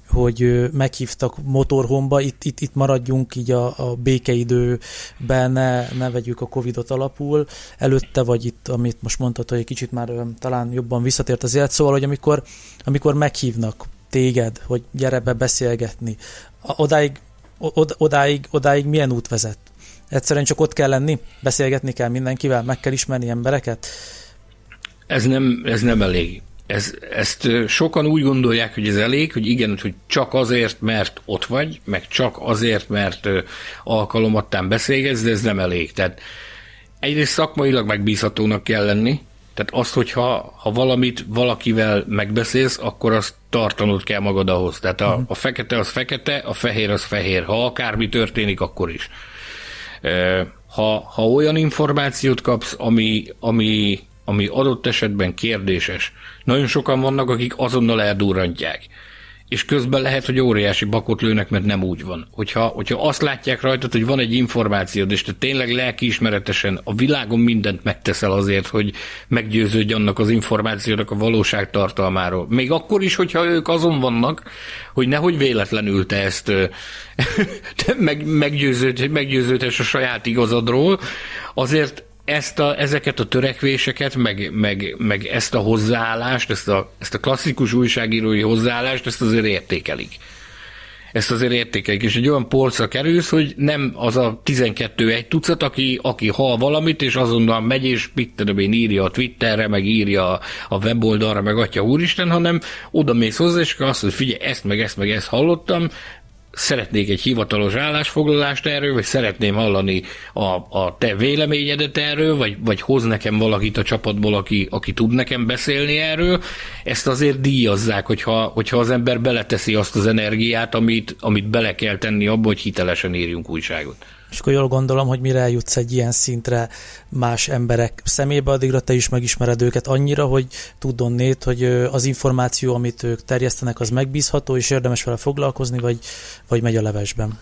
hogy meghívtak motorhomba, itt, itt, itt maradjunk így a, a békeidőben, ne, ne vegyük a Covidot alapul. Előtte, vagy itt, amit most mondtad, hogy egy kicsit már talán jobban visszatért az élet, szóval, hogy amikor, amikor meghívnak téged, hogy gyere be beszélgetni, odáig, od, odáig, odáig milyen út vezet? Egyszerűen csak ott kell lenni, beszélgetni kell mindenkivel, meg kell ismerni embereket? Ez nem, ez nem elég ez, ezt sokan úgy gondolják, hogy ez elég, hogy igen, hogy csak azért, mert ott vagy, meg csak azért, mert alkalomattán beszélgetsz, de ez nem elég. Tehát egyrészt szakmailag megbízhatónak kell lenni, tehát azt, hogyha ha valamit valakivel megbeszélsz, akkor azt tartanod kell magad ahhoz. Tehát a, a fekete az fekete, a fehér az fehér. Ha akármi történik, akkor is. Ha, ha olyan információt kapsz, ami, ami ami adott esetben kérdéses. Nagyon sokan vannak, akik azonnal eldurrantják és közben lehet, hogy óriási bakot lőnek, mert nem úgy van. Hogyha, hogyha azt látják rajtad, hogy van egy információd, és te tényleg lelkiismeretesen a világon mindent megteszel azért, hogy meggyőződj annak az információnak a valóság tartalmáról. Még akkor is, hogyha ők azon vannak, hogy nehogy véletlenül te ezt te meg, meggyőződ, meggyőződhess a saját igazadról, azért ezt a, ezeket a törekvéseket, meg, meg, meg ezt a hozzáállást, ezt a, ezt a klasszikus újságírói hozzáállást, ezt azért értékelik. Ezt azért értékelik, és egy olyan polcra kerülsz, hogy nem az a 12 egy tucat, aki, aki hal valamit, és azonnal megy, és mit tudom én, írja a Twitterre, meg írja a weboldalra, meg atya úristen, hanem oda mész hozzá, és azt mondod, figyelj, ezt, meg ezt, meg ezt hallottam, szeretnék egy hivatalos állásfoglalást erről, vagy szeretném hallani a, a te véleményedet erről, vagy, vagy hoz nekem valakit a csapatból, aki, aki tud nekem beszélni erről, ezt azért díjazzák, hogyha, hogyha az ember beleteszi azt az energiát, amit, amit bele kell tenni abba, hogy hitelesen írjunk újságot. És akkor jól gondolom, hogy mire eljutsz egy ilyen szintre más emberek szemébe, addigra te is megismered őket annyira, hogy tudod nét, hogy az információ, amit ők terjesztenek, az megbízható, és érdemes vele foglalkozni, vagy, vagy megy a levesben.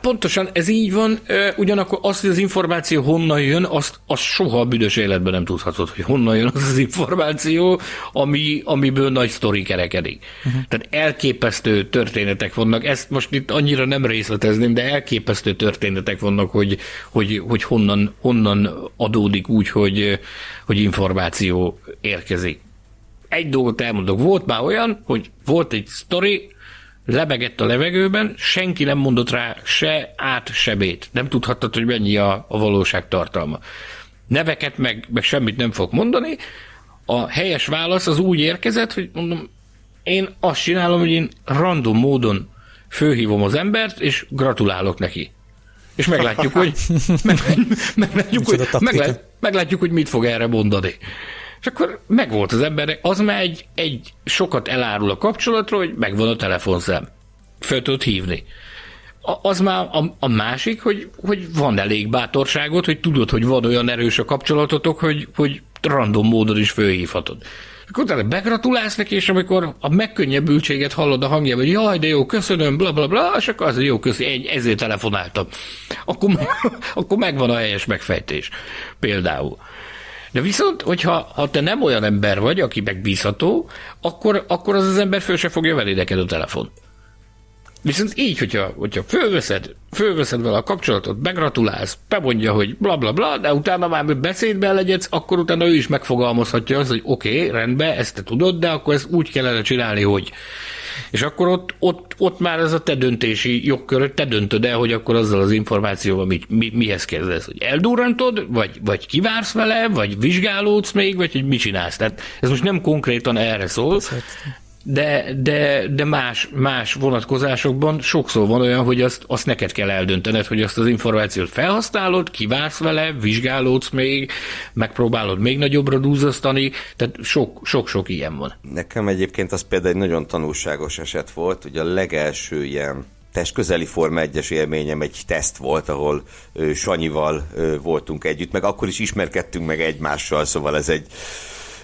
Pontosan ez így van, ugyanakkor azt, hogy az információ honnan jön, azt, azt soha a büdös életben nem tudhatod, hogy honnan jön az az információ, ami, amiből nagy sztori kerekedik. Uh-huh. Tehát elképesztő történetek vannak, ezt most itt annyira nem részletezném, de elképesztő történetek vannak, hogy, hogy, hogy honnan, honnan adódik úgy, hogy, hogy információ érkezik. Egy dolgot elmondok, volt már olyan, hogy volt egy sztori, lebegett a levegőben, senki nem mondott rá se át, se bét. Nem tudhattad, hogy mennyi a, a valóság tartalma. Neveket meg, meg semmit nem fog mondani. A helyes válasz az úgy érkezett, hogy mondom, én azt csinálom, hogy én random módon főhívom az embert, és gratulálok neki. És meglátjuk, hogy, meg, meglátjuk, hogy, meglát, meglátjuk, hogy mit fog erre mondani. És akkor megvolt az embernek, az már egy, egy sokat elárul a kapcsolatról, hogy megvan a telefonszám. Föl tudod hívni. A, az már a, a másik, hogy, hogy van elég bátorságot, hogy tudod, hogy van olyan erős a kapcsolatotok, hogy, hogy random módon is fölhívhatod. Akkor utána begratulálsz neki, és amikor a megkönnyebbültséget hallod a hangjában, hogy jaj, de jó, köszönöm, bla bla bla, és akkor az, jó, köszönöm, egy, ezért telefonáltam. Akkor, akkor megvan a helyes megfejtés. Például. De viszont, hogyha ha te nem olyan ember vagy, aki megbízható, akkor, akkor az az ember föl se fogja venni a telefon. Viszont így, hogyha, hogyha fölveszed, fölveszed vele a kapcsolatot, begratulálsz, bemondja, hogy bla bla bla, de utána már beszédbe legyedsz, akkor utána ő is megfogalmazhatja azt, hogy oké, okay, rendben, ezt te tudod, de akkor ezt úgy kellene csinálni, hogy és akkor ott, ott, ott már ez a te döntési jogköröd, te döntöd el, hogy akkor azzal az információval mi, mi, mihez kezdesz, hogy eldurrantod, vagy, vagy kivársz vele, vagy vizsgálódsz még, vagy hogy mit csinálsz. Tehát ez most nem konkrétan erre szól, de, de, de más, más vonatkozásokban sokszor van olyan, hogy azt, azt neked kell eldöntened, hogy azt az információt felhasználod, kivársz vele, vizsgálódsz még, megpróbálod még nagyobbra dúzasztani, tehát sok-sok ilyen van. Nekem egyébként az például egy nagyon tanulságos eset volt, hogy a legelső ilyen közeli Forma 1-es élményem egy teszt volt, ahol ö, Sanyival ö, voltunk együtt, meg akkor is ismerkedtünk meg egymással, szóval ez egy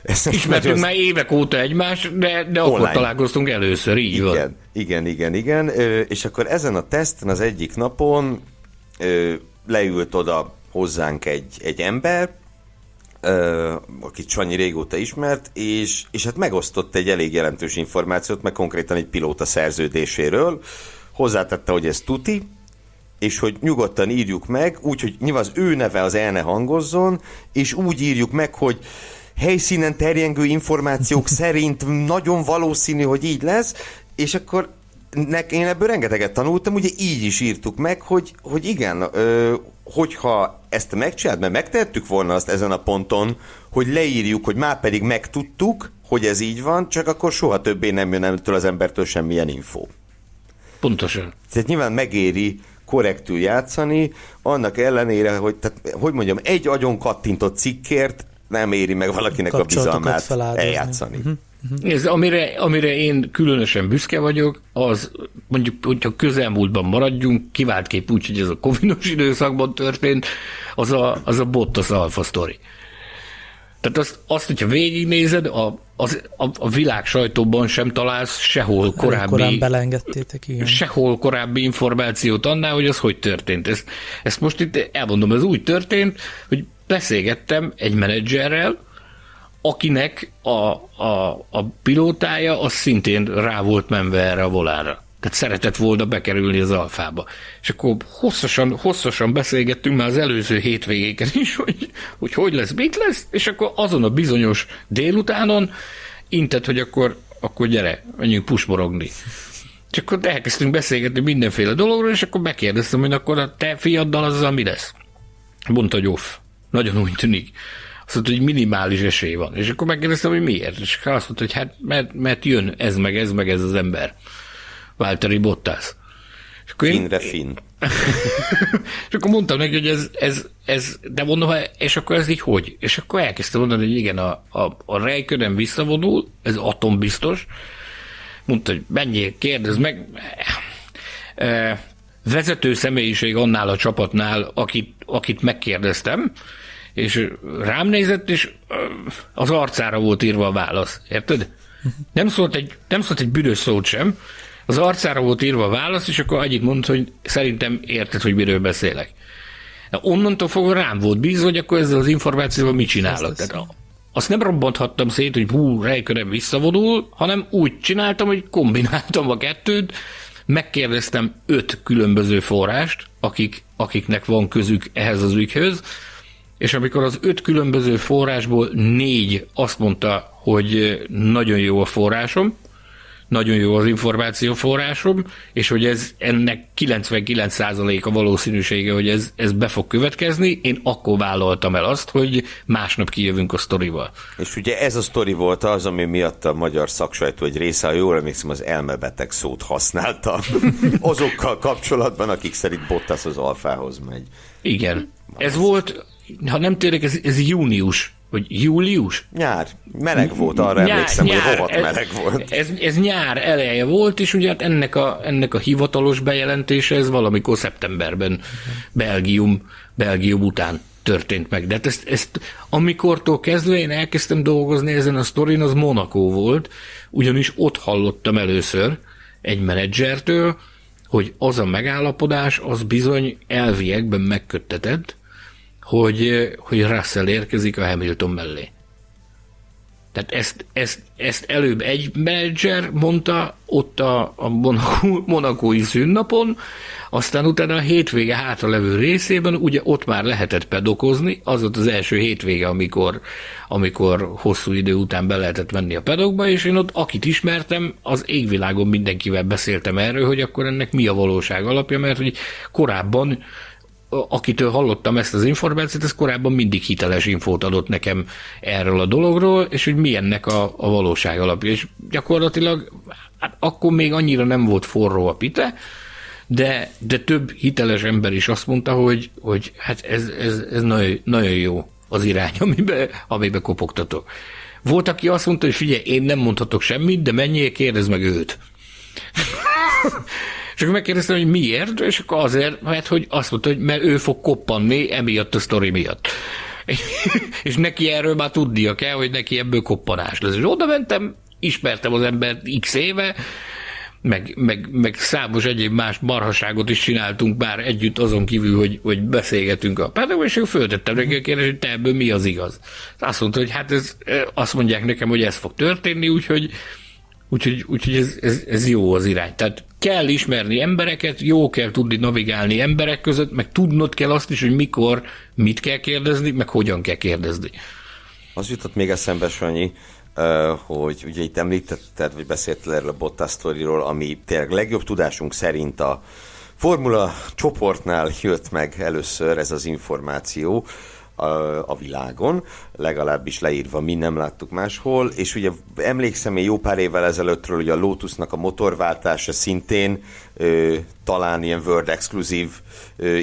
ezt Ismertünk az... már évek óta egymás, de, de akkor találkoztunk először, így igen, van. Igen, igen, igen. És akkor ezen a teszten az egyik napon leült oda hozzánk egy, egy ember, akit Sanyi régóta ismert, és, és hát megosztott egy elég jelentős információt, meg konkrétan egy pilóta szerződéséről. Hozzátette, hogy ez tuti, és hogy nyugodtan írjuk meg, úgy, hogy nyilván az ő neve az el ne hangozzon, és úgy írjuk meg, hogy helyszínen terjengő információk szerint nagyon valószínű, hogy így lesz, és akkor nek, én ebből rengeteget tanultam, ugye így is írtuk meg, hogy, hogy igen, ö, hogyha ezt megcsinált, mert megtettük volna azt ezen a ponton, hogy leírjuk, hogy már pedig megtudtuk, hogy ez így van, csak akkor soha többé nem jön ettől az embertől semmilyen info. Pontosan. Tehát nyilván megéri korrektül játszani, annak ellenére, hogy, tehát, hogy mondjam, egy agyon kattintott cikkért nem éri meg valakinek a bizalmát eljátszani. Uh-huh. Uh-huh. Ez, amire, amire én különösen büszke vagyok, az mondjuk, hogyha közelmúltban maradjunk, kivált kép úgy, hogy ez a covidos időszakban történt, az a, az a Bottas Alfa sztori. Tehát azt, azt hogyha végignézed, a, az, a, a világ sajtóban sem találsz sehol korábbi... Korán belengedtétek, igen. Sehol korábbi információt annál, hogy az hogy történt. Ezt, ezt most itt elmondom, ez úgy történt, hogy beszélgettem egy menedzserrel, akinek a, a, a pilótája az szintén rá volt menve erre a volára. Tehát szeretett volna bekerülni az alfába. És akkor hosszasan, hosszasan beszélgettünk már az előző hétvégéken is, hogy, hogy hogy lesz, mit lesz, és akkor azon a bizonyos délutánon intett, hogy akkor, akkor gyere, menjünk pusborogni. És akkor elkezdtünk beszélgetni mindenféle dologról, és akkor megkérdeztem, hogy akkor a te fiaddal azzal mi lesz? Mondta, hogy off. Nagyon úgy tűnik. Azt mondta, hogy minimális esély van. És akkor megkérdeztem, hogy miért. És akkor azt mondta, hogy hát mert, mert jön ez meg ez meg ez az ember. Valtteri Bottas. És akkor Finre fin. és akkor mondtam neki, hogy ez, ez, ez, de mondom, és akkor ez így hogy? És akkor elkezdtem mondani, hogy igen, a, a, a rejködem visszavonul, ez atombiztos. Mondta, hogy menjél, kérdezd meg. E, vezető személyiség annál a csapatnál, akit, akit megkérdeztem, és rám nézett, és az arcára volt írva a válasz. Érted? Nem szólt egy, nem szólt egy büdös szót sem, az arcára volt írva a válasz, és akkor annyit mondta, hogy szerintem érted, hogy miről beszélek. Onnantól fogva rám volt bízva, hogy akkor ezzel az információval mit csinálok. Tehát azt nem robbanthattam szét, hogy hú, rejkörem visszavonul, hanem úgy csináltam, hogy kombináltam a kettőt, megkérdeztem öt különböző forrást, akik, akiknek van közük ehhez az ügyhöz, és amikor az öt különböző forrásból négy azt mondta, hogy nagyon jó a forrásom, nagyon jó az információforrásom, és hogy ez ennek 99%-a valószínűsége, hogy ez, ez be fog következni, én akkor vállaltam el azt, hogy másnap kijövünk a sztorival. És ugye ez a sztori volt az, ami miatt a magyar szaksajtó egy része, ha jól emlékszem, az elmebeteg szót használta azokkal kapcsolatban, akik szerint Bottas az alfához megy. Igen. Ez volt, ha nem tényleg, ez, ez június vagy július? Nyár. Meleg volt, arra nyár, emlékszem, nyár, hogy rohadt meleg volt. Ez, ez nyár eleje volt, és ugye hát ennek a, ennek a hivatalos bejelentése, ez valamikor szeptemberben Belgium, Belgium után történt meg. De hát ezt, ezt amikortól kezdve én elkezdtem dolgozni ezen a sztorin, az Monaco volt, ugyanis ott hallottam először egy menedzsertől, hogy az a megállapodás, az bizony elviekben megköttetett, hogy, hogy Russell érkezik a Hamilton mellé. Tehát ezt, ezt, ezt előbb egy menedzser mondta ott a, a monakói szünnapon, aztán utána a hétvége hátra levő részében, ugye ott már lehetett pedokozni, az volt az első hétvége, amikor, amikor hosszú idő után be lehetett menni a pedokba, és én ott akit ismertem, az égvilágon mindenkivel beszéltem erről, hogy akkor ennek mi a valóság alapja, mert hogy korábban akitől hallottam ezt az információt, ez korábban mindig hiteles infót adott nekem erről a dologról, és hogy milyennek a, a valóság alapja. És gyakorlatilag hát akkor még annyira nem volt forró a pite, de, de több hiteles ember is azt mondta, hogy, hogy hát ez, ez, ez nagyon, nagyon jó az irány, amiben amibe kopogtatok. Volt, aki azt mondta, hogy figyelj, én nem mondhatok semmit, de menjél, kérdezd meg őt. És akkor megkérdeztem, hogy miért, és akkor azért, mert hogy azt mondta, hogy mert ő fog koppanni emiatt a sztori miatt. és neki erről már tudnia kell, hogy neki ebből koppanás lesz. És oda mentem, ismertem az embert x éve, meg, meg, meg számos egyéb más marhaságot is csináltunk bár együtt azon kívül, hogy, hogy beszélgetünk a pártokban, és föltettem neki a kérdést, hogy te ebből mi az igaz. Azt mondta, hogy hát ez, azt mondják nekem, hogy ez fog történni, úgyhogy Úgyhogy, úgyhogy ez, ez, ez jó az irány. Tehát kell ismerni embereket, jó kell tudni navigálni emberek között, meg tudnod kell azt is, hogy mikor mit kell kérdezni, meg hogyan kell kérdezni. Az jutott még eszembe, Sanyi, hogy ugye itt említetted, vagy beszéltél erről a Bottas sztoriról, ami tényleg legjobb tudásunk szerint a Formula csoportnál jött meg először ez az információ, a, a világon, legalábbis leírva, mi nem láttuk máshol, és ugye emlékszem én jó pár évvel ezelőttről, hogy a Lotusnak a motorváltása szintén ö, talán ilyen World exkluzív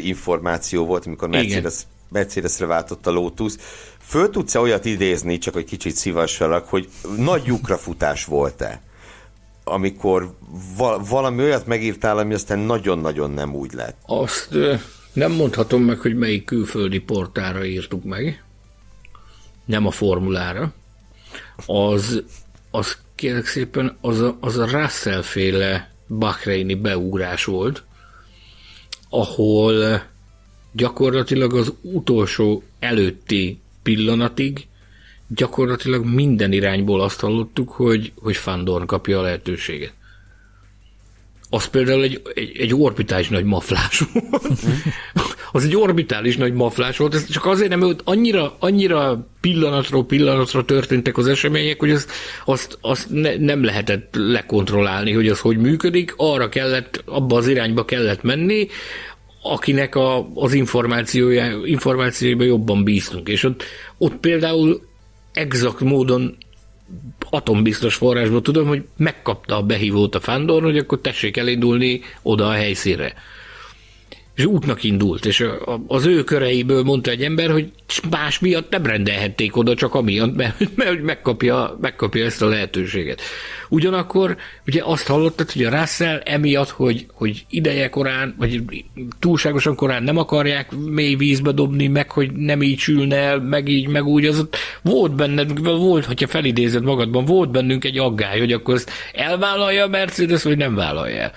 információ volt, amikor Mercedes, Mercedesre váltott a Lotus. Föl tudsz-e olyat idézni, csak hogy kicsit szívassalak, hogy nagy lyukrafutás volt-e? amikor val- valami olyat megírtál, ami aztán nagyon-nagyon nem úgy lett. Azt nem mondhatom meg, hogy melyik külföldi portára írtuk meg, nem a formulára, az, az kérlek szépen, az a, az a Russell féle Bahreini beugrás volt, ahol gyakorlatilag az utolsó előtti pillanatig gyakorlatilag minden irányból azt hallottuk, hogy, hogy Fandorn kapja a lehetőséget. Az például egy, egy, egy orbitális nagy maflás volt. az egy orbitális nagy maflás volt, ez csak azért nem, hogy annyira, annyira pillanatról pillanatra történtek az események, hogy azt, azt, azt ne, nem lehetett lekontrollálni, hogy az hogy működik, arra kellett, abba az irányba kellett menni, akinek a, az információja, információiba jobban bíztunk. És ott, ott például exakt módon atombiztos forrásból tudom, hogy megkapta a behívót a Fandor, hogy akkor tessék elindulni oda a helyszínre és útnak indult, és az ő köreiből mondta egy ember, hogy más miatt nem rendelhették oda, csak amiatt, mert, mert megkapja, megkapja ezt a lehetőséget. Ugyanakkor ugye azt hallottad, hogy a Russell emiatt, hogy, hogy ideje korán, vagy túlságosan korán nem akarják mély vízbe dobni, meg hogy nem így sülne el, meg így, meg úgy, az ott volt benned, volt, hogyha felidézed magadban, volt bennünk egy aggály, hogy akkor ezt elvállalja a Mercedes, vagy nem vállalja el.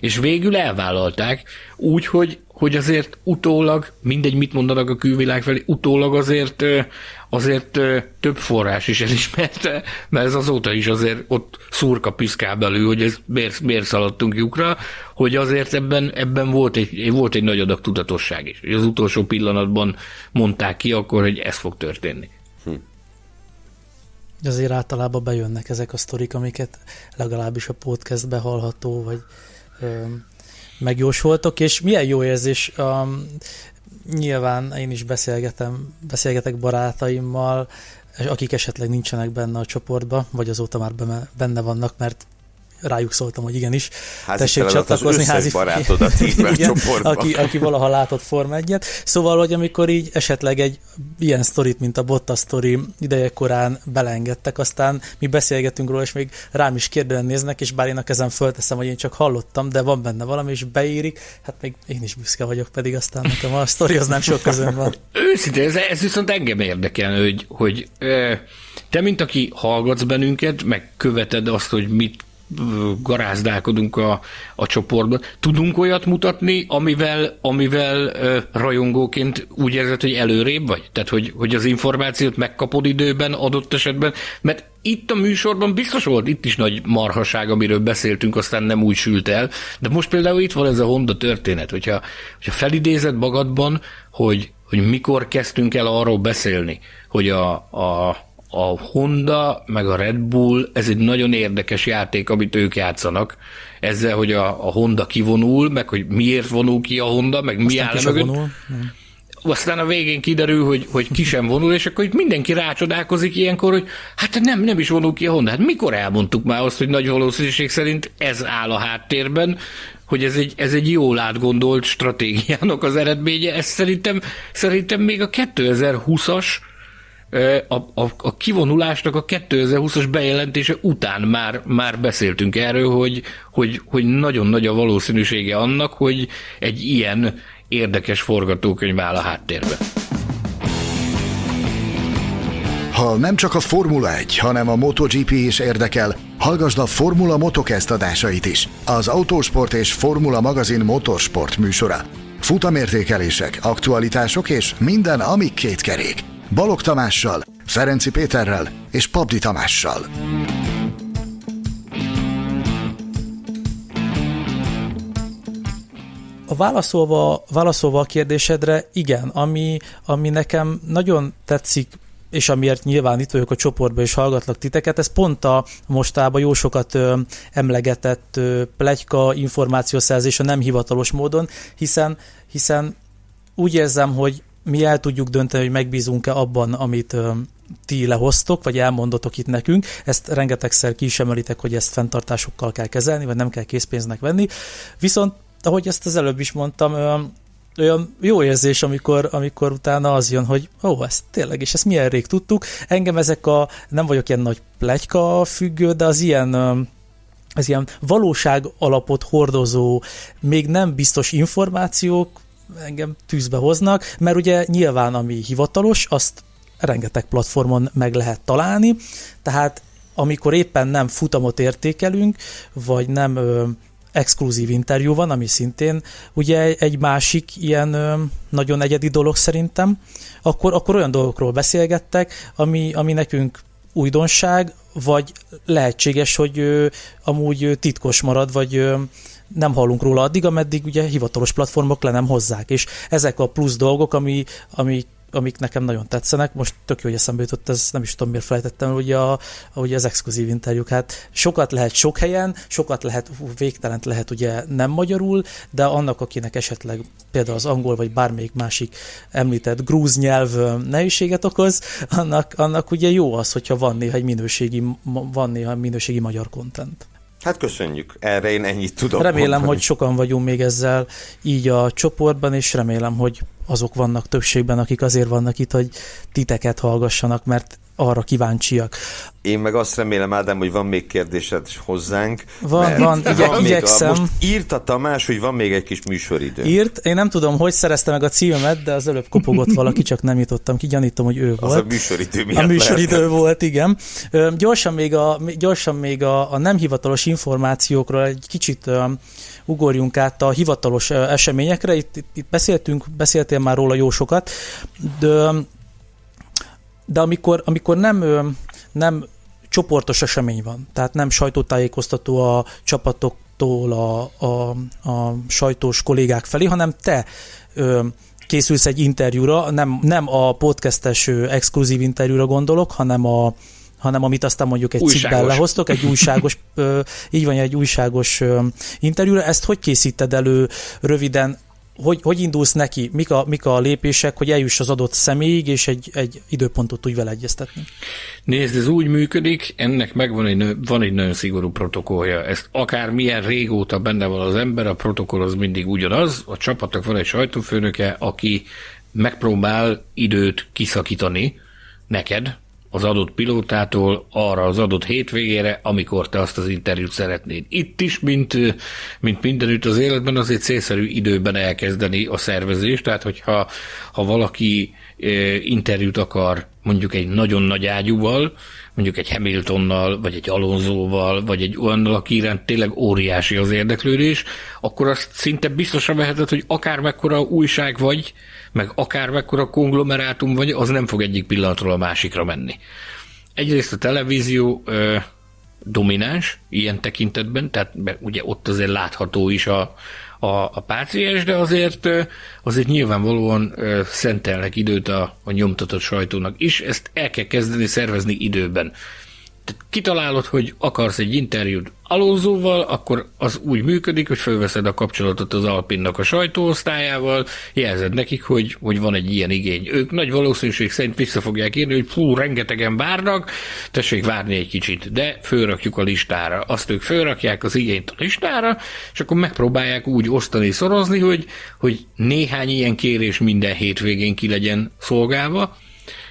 És végül elvállalták, úgy, hogy, hogy azért utólag, mindegy, mit mondanak a külvilág felé, utólag azért, azért több forrás is elismerte, mert ez azóta is azért ott szurka piszkál belül, hogy ez miért, miért szaladtunk lyukra, hogy azért ebben, ebben volt, egy, volt egy nagy adag tudatosság is. Az utolsó pillanatban mondták ki akkor, hogy ez fog történni. Hm. Azért általában bejönnek ezek a sztorik, amiket legalábbis a podcastbe hallható, vagy megjósoltok, és milyen jó érzés, um, nyilván én is beszélgetem, beszélgetek barátaimmal, akik esetleg nincsenek benne a csoportba, vagy azóta már benne vannak, mert rájuk szóltam, hogy igenis, házi tessék csatlakozni házi barátodat igen, aki, aki valaha látott Forma 1 Szóval, hogy amikor így esetleg egy ilyen sztorit, mint a Botta sztori idejekorán belengedtek, aztán mi beszélgetünk róla, és még rám is kérdően néznek, és bár én a kezem fölteszem, hogy én csak hallottam, de van benne valami, és beírik, hát még én is büszke vagyok, pedig aztán nekem a sztori az nem sok közön van. Őszintén, ez, ez viszont engem érdekel, hogy, hogy te, mint aki hallgatsz bennünket, meg követed azt, hogy mit garázdálkodunk a, a csoportban. Tudunk olyat mutatni, amivel, amivel rajongóként úgy érzed, hogy előrébb vagy? Tehát, hogy, hogy az információt megkapod időben adott esetben? Mert itt a műsorban biztos volt itt is nagy marhaság, amiről beszéltünk, aztán nem úgy sült el, de most például itt van ez a Honda történet, hogyha, hogyha felidézed magadban, hogy, hogy mikor kezdtünk el arról beszélni, hogy a, a a Honda meg a Red Bull, ez egy nagyon érdekes játék, amit ők játszanak. Ezzel, hogy a, a Honda kivonul, meg hogy miért vonul ki a Honda, meg mi áll mögött. Aztán a végén kiderül, hogy, hogy ki sem vonul, és akkor mindenki rácsodálkozik ilyenkor, hogy hát nem, nem is vonul ki a Honda. Hát mikor elmondtuk már azt, hogy nagy valószínűség szerint ez áll a háttérben, hogy ez egy, ez egy jól átgondolt stratégiának az eredménye. Ez szerintem, szerintem még a 2020-as a, a, a kivonulásnak a 2020-as bejelentése után már, már beszéltünk erről, hogy, hogy, hogy nagyon nagy a valószínűsége annak, hogy egy ilyen érdekes forgatókönyv áll a háttérbe. Ha nem csak a Formula 1, hanem a MotoGP is érdekel, hallgasd a Formula Motocast adásait is. Az Autósport és Formula magazin motorsport műsora. Futamértékelések, aktualitások és minden, ami két kerék. Balog Tamással, Ferenci Péterrel és Pabdi Tamással. A válaszolva, válaszolva a kérdésedre, igen, ami, ami nekem nagyon tetszik és amiért nyilván itt vagyok a csoportban és hallgatlak titeket, ez pont a mostában jó sokat ö, emlegetett ö, plegyka információszerzés a nem hivatalos módon, hiszen, hiszen úgy érzem, hogy mi el tudjuk dönteni, hogy megbízunk-e abban, amit ti lehoztok, vagy elmondotok itt nekünk. Ezt rengetegszer ki is emelitek, hogy ezt fenntartásokkal kell kezelni, vagy nem kell készpénznek venni. Viszont, ahogy ezt az előbb is mondtam, olyan jó érzés, amikor, amikor utána az jön, hogy ó, ezt tényleg, és ezt milyen rég tudtuk. Engem ezek a, nem vagyok ilyen nagy plegyka függő, de az ilyen az ilyen valóság alapot hordozó, még nem biztos információk engem tűzbe hoznak, mert ugye nyilván ami hivatalos, azt rengeteg platformon meg lehet találni, tehát amikor éppen nem futamot értékelünk, vagy nem ö, exkluzív interjú van, ami szintén ugye egy másik ilyen ö, nagyon egyedi dolog szerintem, akkor, akkor olyan dolgokról beszélgettek, ami, ami nekünk újdonság, vagy lehetséges, hogy ö, amúgy titkos marad, vagy ö, nem hallunk róla addig, ameddig ugye hivatalos platformok le nem hozzák. És ezek a plusz dolgok, ami, ami amik nekem nagyon tetszenek. Most tök jó, hogy eszembe jutott, ez nem is tudom, miért felejtettem, hogy a, ugye az exkluzív interjúk. Hát sokat lehet sok helyen, sokat lehet, végtelent lehet ugye nem magyarul, de annak, akinek esetleg például az angol vagy bármelyik másik említett grúz nyelv nehézséget okoz, annak, annak ugye jó az, hogyha van néha egy minőségi, van néha minőségi magyar kontent. Hát köszönjük, erre én ennyit tudok Remélem, mondani. hogy sokan vagyunk még ezzel így a csoportban, és remélem, hogy azok vannak többségben, akik azért vannak itt, hogy titeket hallgassanak, mert arra kíváncsiak. Én meg azt remélem, Ádám, hogy van még kérdésed hozzánk. Van, van, igye, van igyekszem. Most írt a Tamás, hogy van még egy kis műsoridő. Írt, én nem tudom, hogy szerezte meg a címemet, de az előbb kopogott valaki, csak nem jutottam ki, gyanítom, hogy ő volt. Az a műsoridő miatt A műsoridő lehet. volt, igen. Gyorsan még, a, gyorsan még a, a nem hivatalos információkról egy kicsit ugorjunk át a hivatalos eseményekre. Itt, itt, itt beszéltünk, beszéltél már róla jó sokat, de de amikor, amikor nem, nem csoportos esemény van, tehát nem sajtótájékoztató a csapatoktól a, a, a sajtós kollégák felé, hanem te ö, készülsz egy interjúra, nem, nem a podcastes exkluzív interjúra gondolok, hanem a, hanem amit aztán mondjuk egy újságos. cikkben lehoztok, egy újságos, így van, egy újságos interjúra. Ezt hogy készíted elő röviden? Hogy, hogy indulsz neki, mik a, mik a lépések, hogy eljuss az adott személyig, és egy, egy időpontot tudj vele egyeztetni? Nézd, ez úgy működik, ennek megvan egy, van egy nagyon szigorú protokollja. Ezt akár milyen régóta benne van az ember, a protokoll az mindig ugyanaz. A csapatnak van egy sajtófőnöke, aki megpróbál időt kiszakítani neked, az adott pilótától arra az adott hétvégére, amikor te azt az interjút szeretnéd. Itt is, mint, mint mindenütt az életben, azért célszerű időben elkezdeni a szervezést, tehát hogyha ha valaki interjút akar mondjuk egy nagyon nagy ágyúval, mondjuk egy Hamiltonnal, vagy egy Alonsoval, vagy egy olyannal, aki iránt tényleg óriási az érdeklődés, akkor azt szinte biztosan veheted, hogy akár mekkora újság vagy, meg akár mekkora konglomerátum vagy, az nem fog egyik pillanatról a másikra menni. Egyrészt a televízió domináns ilyen tekintetben, tehát ugye ott azért látható is a, a, a páciens, de azért, azért nyilvánvalóan szentelnek időt a, a nyomtatott sajtónak is, ezt el kell kezdeni szervezni időben. Kitalálod, hogy akarsz egy interjút Alonzóval, akkor az úgy működik, hogy felveszed a kapcsolatot az Alpinnak a sajtóosztályával, jelzed nekik, hogy, hogy van egy ilyen igény. Ők nagy valószínűség szerint vissza fogják írni, hogy fú, rengetegen várnak, tessék várni egy kicsit, de fölrakjuk a listára. Azt ők fölrakják az igényt a listára, és akkor megpróbálják úgy osztani, szorozni, hogy, hogy néhány ilyen kérés minden hétvégén ki legyen szolgálva,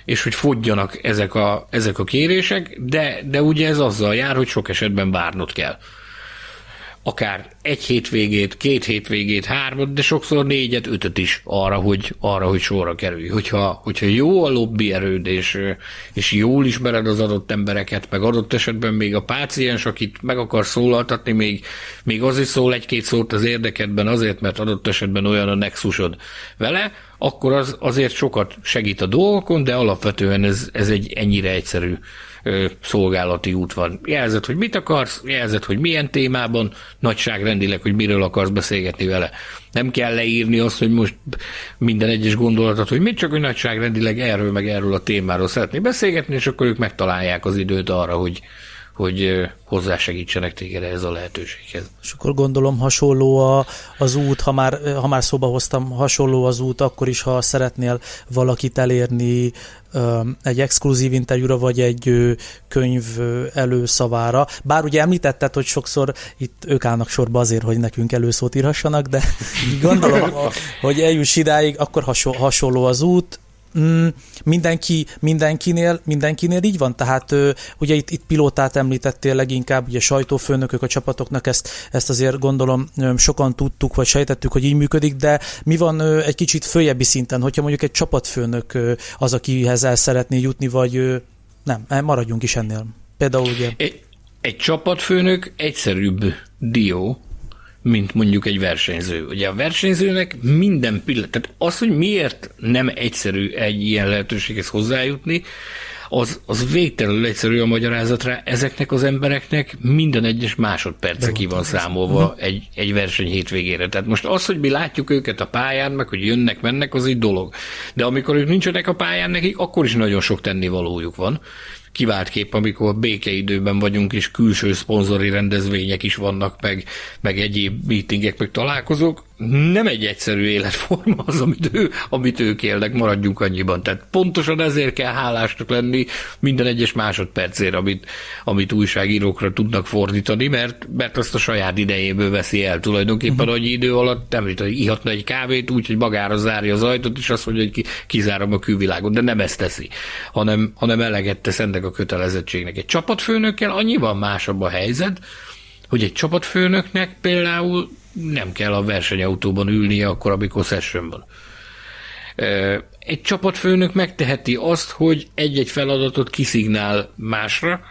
és hogy fogjanak ezek a, ezek a kérések, de, de ugye ez azzal jár, hogy sok esetben várnod kell akár egy hétvégét, két hétvégét, hármat, de sokszor négyet, ötöt is arra, hogy, arra, hogy sorra kerülj. Hogyha, hogyha jó a lobby erőd, és, és jól ismered az adott embereket, meg adott esetben még a páciens, akit meg akar szólaltatni, még, még az is szól egy-két szót az érdekedben azért, mert adott esetben olyan a nexusod vele, akkor az azért sokat segít a dolgokon, de alapvetően ez, ez egy ennyire egyszerű szolgálati út van. Jelzed, hogy mit akarsz, jelzed, hogy milyen témában, nagyságrendileg, hogy miről akarsz beszélgetni vele. Nem kell leírni azt, hogy most minden egyes gondolatot, hogy mit csak, hogy nagyságrendileg erről meg erről a témáról szeretné beszélgetni, és akkor ők megtalálják az időt arra, hogy, hogy hozzásegítsenek téged ez a lehetőséghez. És akkor gondolom hasonló a, az út, ha már, ha már szóba hoztam, hasonló az út, akkor is, ha szeretnél valakit elérni egy exkluzív interjúra, vagy egy könyv előszavára. Bár ugye említetted, hogy sokszor itt ők állnak sorba azért, hogy nekünk előszót írhassanak, de gondolom, hogy eljuss idáig, akkor hasonló az út, mm, mindenki, mindenkinél, mindenkinél így van? Tehát ugye itt, itt pilótát említettél leginkább, ugye sajtófőnökök a csapatoknak, ezt, ezt azért gondolom sokan tudtuk, vagy sejtettük, hogy így működik, de mi van egy kicsit följebbi szinten, hogyha mondjuk egy csapatfőnök az, akihez el szeretné jutni, vagy nem, maradjunk is ennél. Például ugye... Egy, egy csapatfőnök egyszerűbb dió, mint mondjuk egy versenyző. Ugye a versenyzőnek minden pillanat, tehát az, hogy miért nem egyszerű egy ilyen lehetőséghez hozzájutni, az, az végtelenül egyszerű a magyarázatra. Ezeknek az embereknek minden egyes másodperce ki van számolva egy, egy verseny hétvégére. Tehát most az, hogy mi látjuk őket a pályán, meg hogy jönnek, mennek, az egy dolog. De amikor ők nincsenek a pályán nekik, akkor is nagyon sok tennivalójuk van kivált kép, amikor békeidőben vagyunk, és külső szponzori rendezvények is vannak, meg, meg egyéb meetingek, meg találkozók, nem egy egyszerű életforma az, amit, ő, amit ők élnek, maradjunk annyiban. Tehát pontosan ezért kell hálásnak lenni minden egyes másodpercért, amit, amit újságírókra tudnak fordítani, mert, mert azt a saját idejéből veszi el tulajdonképpen uh-huh. annyi idő alatt, nem hogy ihatna egy kávét úgy, hogy magára zárja az ajtót, és azt mondja, hogy kizárom a külvilágot, de nem ezt teszi, hanem, hanem eleget tesz ennek a kötelezettségnek. Egy csapatfőnökkel annyiban másabb a helyzet, hogy egy csapatfőnöknek például nem kell a versenyautóban ülnie akkor, amikor session van. Egy csapatfőnök megteheti azt, hogy egy-egy feladatot kiszignál másra,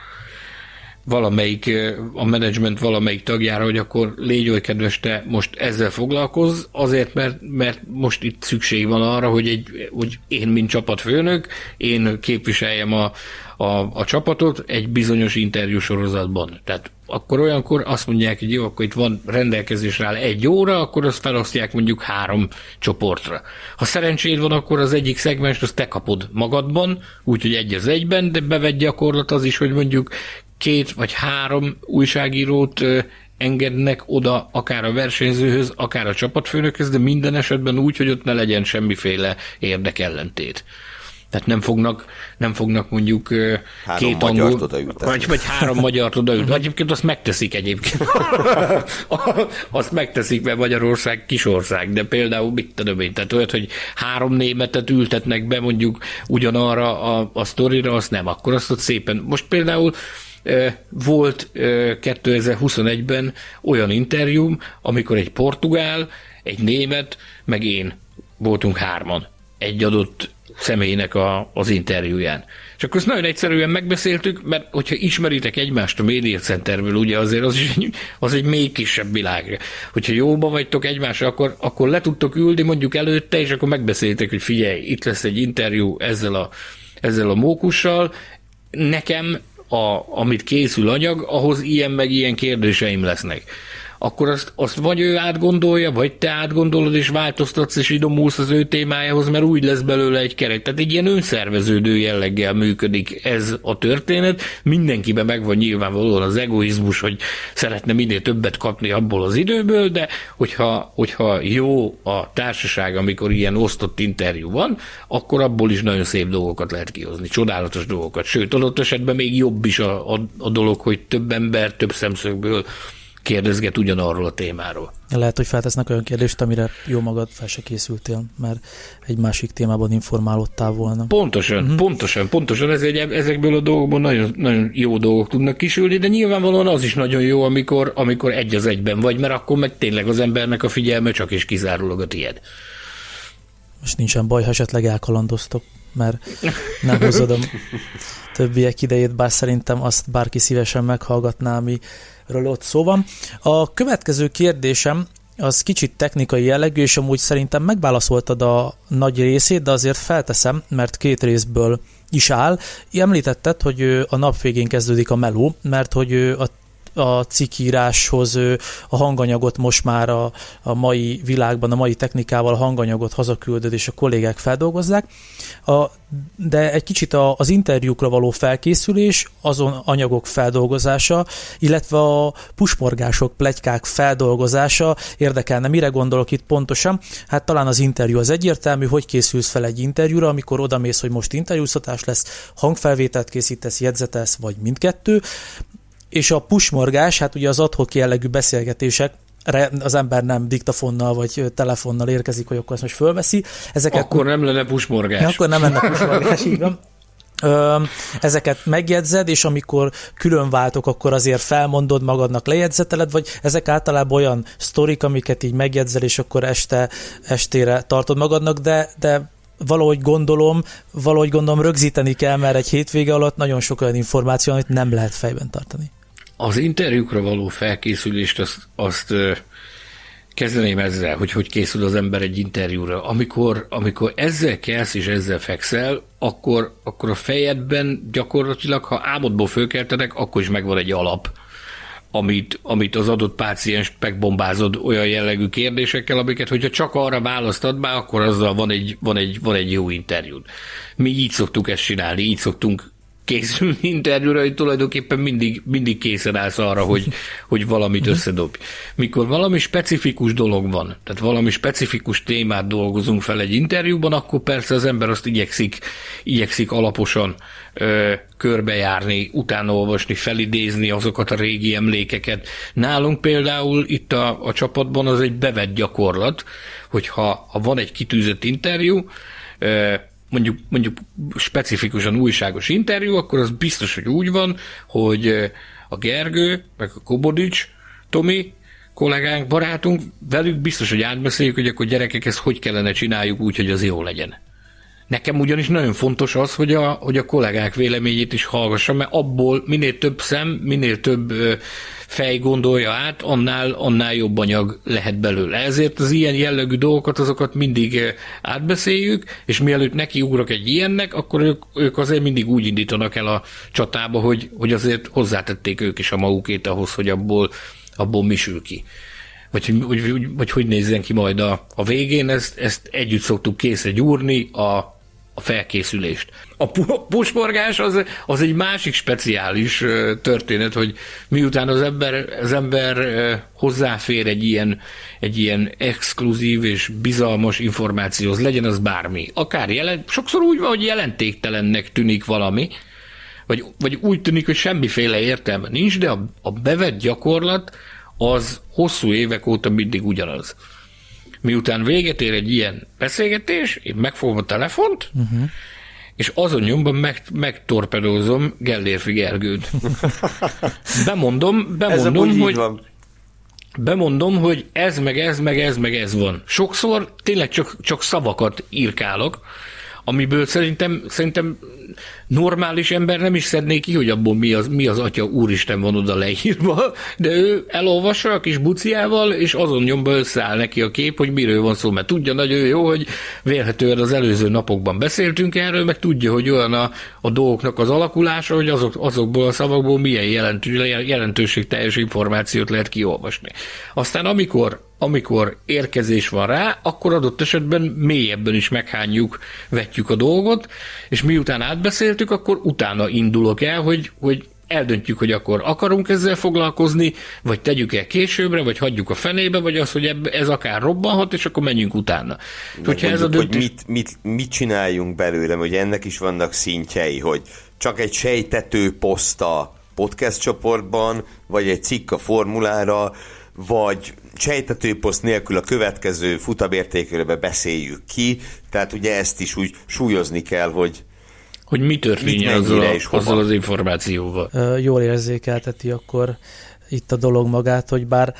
valamelyik, a menedzsment valamelyik tagjára, hogy akkor légy oly kedves, te most ezzel foglalkozz, azért, mert, mert most itt szükség van arra, hogy, egy, hogy én, mint csapatfőnök, én képviseljem a, a, a csapatot egy bizonyos interjú sorozatban. Tehát akkor olyankor azt mondják, hogy jó, akkor itt van rendelkezésre áll egy óra, akkor azt felosztják mondjuk három csoportra. Ha szerencséd van, akkor az egyik szegmens azt te kapod magadban, úgyhogy egy az egyben, de bevett gyakorlat az is, hogy mondjuk két vagy három újságírót engednek oda akár a versenyzőhöz, akár a csapatfőnökhöz, de minden esetben úgy, hogy ott ne legyen semmiféle érdekellentét. Tehát nem fognak, nem fognak mondjuk három két angol, vagy, vagy három magyar odaültetni. Vagy egyébként azt megteszik egyébként. azt megteszik, mert Magyarország kisország, de például mit tudom én, tehát olyat, hogy három németet ültetnek be mondjuk ugyanarra a, a sztorira, azt nem, akkor azt ott szépen. Most például volt 2021-ben olyan interjúm, amikor egy portugál, egy német, meg én voltunk hárman egy adott személynek a, az interjúján. És akkor ezt nagyon egyszerűen megbeszéltük, mert hogyha ismeritek egymást a Media Centerből, ugye azért az, az egy még kisebb világ. Hogyha jóba vagytok egymásra, akkor, akkor le tudtok ülni mondjuk előtte, és akkor megbeszéltek, hogy figyelj, itt lesz egy interjú ezzel a, ezzel a mókussal, nekem a, amit készül anyag, ahhoz ilyen meg ilyen kérdéseim lesznek akkor azt, azt vagy ő átgondolja, vagy te átgondolod, és változtatsz, és idomulsz az ő témájához, mert úgy lesz belőle egy keret. Tehát egy ilyen önszerveződő jelleggel működik ez a történet. Mindenkiben megvan nyilvánvalóan az egoizmus, hogy szeretne minél többet kapni abból az időből, de hogyha, hogyha jó a társaság, amikor ilyen osztott interjú van, akkor abból is nagyon szép dolgokat lehet kihozni, csodálatos dolgokat. Sőt, adott esetben még jobb is a, a, a dolog, hogy több ember, több szemszögből kérdezget ugyanarról a témáról. Lehet, hogy feltesznek olyan kérdést, amire jó magad fel se készültél, mert egy másik témában informálódtál volna. Pontosan, uh-huh. pontosan, pontosan. Ez egy, ezekből a dolgokból nagyon, nagyon jó dolgok tudnak kisülni, de nyilvánvalóan az is nagyon jó, amikor, amikor egy az egyben vagy, mert akkor meg tényleg az embernek a figyelme csak és kizárólag a tied. Most nincsen baj, ha esetleg elkalandoztok, mert nem hozod a többiek idejét, bár szerintem azt bárki szívesen meghallgatná, ami ről ott szó van. A következő kérdésem az kicsit technikai jellegű, és amúgy szerintem megválaszoltad a nagy részét, de azért felteszem, mert két részből is áll. Említetted, hogy a nap végén kezdődik a meló, mert hogy a a cikkíráshoz a hanganyagot most már a, a mai világban, a mai technikával a hanganyagot hazaküldöd, és a kollégák feldolgozzák, a, de egy kicsit a, az interjúkra való felkészülés, azon anyagok feldolgozása, illetve a pusmorgások, plegykák feldolgozása érdekelne. Mire gondolok itt pontosan? Hát talán az interjú az egyértelmű, hogy készülsz fel egy interjúra, amikor odamész, hogy most interjúztatás lesz, hangfelvételt készítesz, jegyzetesz, vagy mindkettő, és a pusmorgás, hát ugye az adhok jellegű beszélgetések, az ember nem diktafonnal vagy telefonnal érkezik, hogy akkor ezt most fölveszi. Ezeket, akkor nem lenne pusmorgás. Ja, akkor nem lenne pusmorgás, így van. Ezeket megjegyzed, és amikor külön váltok, akkor azért felmondod magadnak, lejegyzeteled, vagy ezek általában olyan sztorik, amiket így megjegyzel, és akkor este, estére tartod magadnak, de, de valahogy gondolom, valahogy gondolom rögzíteni kell, mert egy hétvége alatt nagyon sok olyan információ, amit nem lehet fejben tartani. Az interjúkra való felkészülést azt, azt kezdeném ezzel, hogy hogy készül az ember egy interjúra. Amikor, amikor ezzel kelsz és ezzel fekszel, akkor, akkor a fejedben gyakorlatilag, ha álmodból fölkeltenek, akkor is megvan egy alap, amit, amit az adott páciens megbombázod olyan jellegű kérdésekkel, amiket, hogyha csak arra választad be, akkor azzal van egy, van egy, van egy jó interjú. Mi így szoktuk ezt csinálni, így szoktunk készülni interjúra, hogy tulajdonképpen mindig, mindig készen állsz arra, hogy, hogy valamit mhm. összedobj. Mikor valami specifikus dolog van, tehát valami specifikus témát dolgozunk fel egy interjúban, akkor persze az ember azt igyekszik, igyekszik alaposan ö, körbejárni, utána olvasni, felidézni azokat a régi emlékeket. Nálunk például itt a, a csapatban az egy bevett gyakorlat, hogyha ha van egy kitűzött interjú, ö, mondjuk, mondjuk specifikusan újságos interjú, akkor az biztos, hogy úgy van, hogy a Gergő, meg a Kobodics, Tomi, kollégánk, barátunk, velük biztos, hogy átbeszéljük, hogy akkor gyerekek, ezt hogy kellene csináljuk úgy, hogy az jó legyen. Nekem ugyanis nagyon fontos az, hogy a, hogy a kollégák véleményét is hallgassam, mert abból minél több szem, minél több fej gondolja át, annál, annál jobb anyag lehet belőle. Ezért az ilyen jellegű dolgokat, azokat mindig átbeszéljük, és mielőtt neki ugrok egy ilyennek, akkor ők, ők azért mindig úgy indítanak el a csatába, hogy, hogy azért hozzátették ők is a magukét ahhoz, hogy abból, abból mi sül ki vagy hogy, vagy, vagy hogy nézzen ki majd a, a végén, ezt, ezt együtt szoktuk készre gyúrni, a, a felkészülést. A pusmorgás az, az egy másik speciális történet, hogy miután az ember, az ember hozzáfér egy ilyen, egy ilyen exkluzív és bizalmas információhoz, legyen az bármi. Akár jelent, sokszor úgy van, hogy jelentéktelennek tűnik valami, vagy, vagy úgy tűnik, hogy semmiféle értelme nincs, de a, a bevett gyakorlat az hosszú évek óta mindig ugyanaz miután véget ér egy ilyen beszélgetés, én megfogom a telefont, uh-huh. és azon nyomban meg, megtorpedózom Gellérfi Gergőt. Bemondom, bemondom, hogy... Van. Bemondom, hogy ez, meg ez, meg ez, meg ez van. Sokszor tényleg csak, csak szavakat írkálok, amiből szerintem, szerintem normális ember nem is szedné ki, hogy abból mi az, mi az atya úristen van oda leírva, de ő elolvassa a kis buciával, és azon nyomba összeáll neki a kép, hogy miről van szó, mert tudja nagyon jó, hogy vélhetően az előző napokban beszéltünk erről, meg tudja, hogy olyan a, a dolgoknak az alakulása, hogy azok, azokból a szavakból milyen jelentő, jelentőség teljes információt lehet kiolvasni. Aztán amikor amikor érkezés van rá, akkor adott esetben mélyebben is meghányjuk, vetjük a dolgot, és miután átbeszéltük, akkor utána indulok el, hogy, hogy eldöntjük, hogy akkor akarunk ezzel foglalkozni, vagy tegyük el későbbre, vagy hagyjuk a fenébe, vagy az, hogy ez akár robbanhat, és akkor menjünk utána. Hogyha ez a döntés... hogy mit, mit, mit csináljunk belőle, hogy ennek is vannak szintjei, hogy csak egy sejtető poszta podcast csoportban, vagy egy cikk a formulára, vagy sejtetőposzt nélkül a következő futabértékelőbe beszéljük ki, tehát ugye ezt is úgy súlyozni kell, hogy hogy mi történjen azzal, a, azzal az információval. Jól érzékelteti akkor itt a dolog magát, hogy bár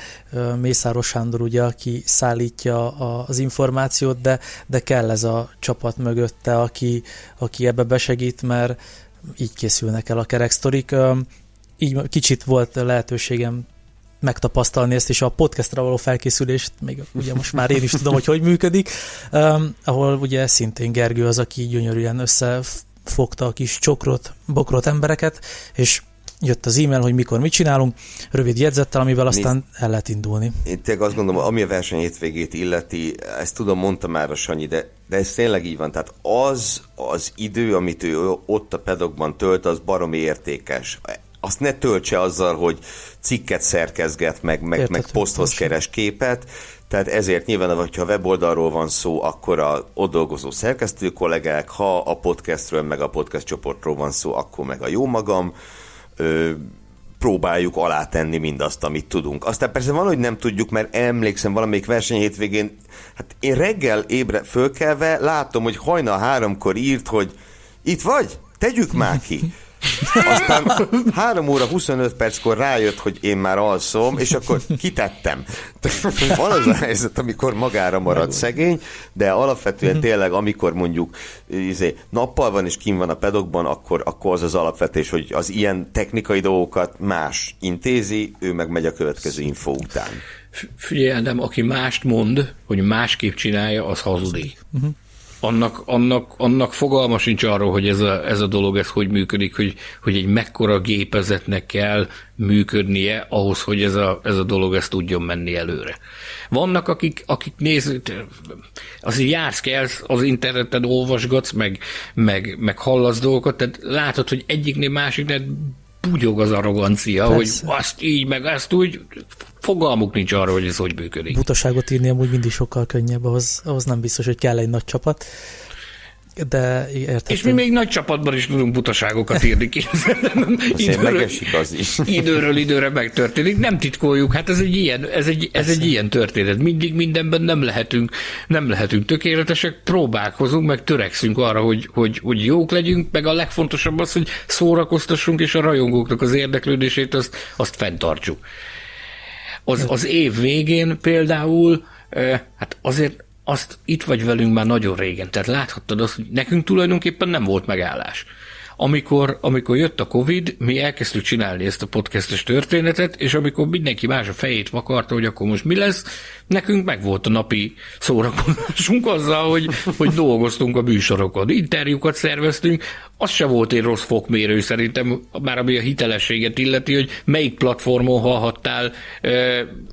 Mészáros Sándor ugye, aki szállítja az információt, de, de kell ez a csapat mögötte, aki, aki ebbe besegít, mert így készülnek el a kereksztorik. Így kicsit volt lehetőségem megtapasztalni ezt, és a podcastra való felkészülést, még ugye most már én is tudom, hogy hogy működik, um, ahol ugye szintén Gergő az, aki gyönyörűen összefogta a kis csokrot, bokrot embereket, és jött az e-mail, hogy mikor mit csinálunk, rövid jegyzettel, amivel aztán Nézd, el lehet indulni. Én tényleg azt gondolom, ami a verseny hétvégét illeti, ezt tudom, mondta már a Sanyi, de, de ez tényleg így van. Tehát az az idő, amit ő ott a pedokban tölt, az baromi értékes azt ne töltse azzal, hogy cikket szerkezget, meg, meg, meg poszthoz keres képet, tehát ezért nyilván, hogyha weboldalról van szó, akkor a ott dolgozó szerkesztő kollégák, ha a podcastről, meg a podcast csoportról van szó, akkor meg a jó magam. Ö, próbáljuk alátenni mindazt, amit tudunk. Aztán persze van, hogy nem tudjuk, mert emlékszem valamelyik verseny hétvégén, hát én reggel ébre fölkelve látom, hogy hajnal háromkor írt, hogy itt vagy? Tegyük már ki. Aztán 3 óra 25 perckor rájött, hogy én már alszom, és akkor kitettem. Van az a helyzet, amikor magára marad szegény, de alapvetően tényleg, amikor mondjuk izé, nappal van és kim van a pedokban, akkor, akkor az az alapvetés, hogy az ilyen technikai dolgokat más intézi, ő meg megy a következő info után. Figyelj, Adam, aki mást mond, hogy másképp csinálja, az hazudik. Uh-huh annak, annak, annak fogalma sincs arról, hogy ez a, ez a dolog ez hogy működik, hogy, hogy egy mekkora gépezetnek kell működnie ahhoz, hogy ez a, ez a dolog ezt tudjon menni előre. Vannak, akik, akik nézik, azért jársz kell, az interneten olvasgatsz, meg, meg, meg hallasz dolgokat, tehát látod, hogy egyiknél másiknél bugyog az arrogancia, Persze. hogy azt így, meg azt úgy, fogalmuk nincs arra, hogy ez hogy működik. Butaságot írni amúgy mindig sokkal könnyebb, ahhoz, ahhoz nem biztos, hogy kell egy nagy csapat. De értettem. És mi még nagy csapatban is tudunk butaságokat írni, időről, az is. időről időre megtörténik. Nem titkoljuk, hát ez egy ilyen, ez egy, ez egy ilyen történet. Mindig mindenben nem lehetünk, nem lehetünk tökéletesek, próbálkozunk, meg törekszünk arra, hogy, hogy, hogy jók legyünk, meg a legfontosabb az, hogy szórakoztassunk, és a rajongóknak az érdeklődését azt, azt fenntartsuk. Az, az év végén például, hát azért azt itt vagy velünk már nagyon régen, tehát láthattad azt, hogy nekünk tulajdonképpen nem volt megállás. Amikor, amikor jött a Covid, mi elkezdtük csinálni ezt a podcastes történetet, és amikor mindenki más a fejét vakarta, hogy akkor most mi lesz, nekünk meg volt a napi szórakozásunk azzal, hogy, hogy dolgoztunk a műsorokon, interjúkat szerveztünk, az se volt egy rossz fokmérő szerintem, már ami a hitelességet illeti, hogy melyik platformon hallhattál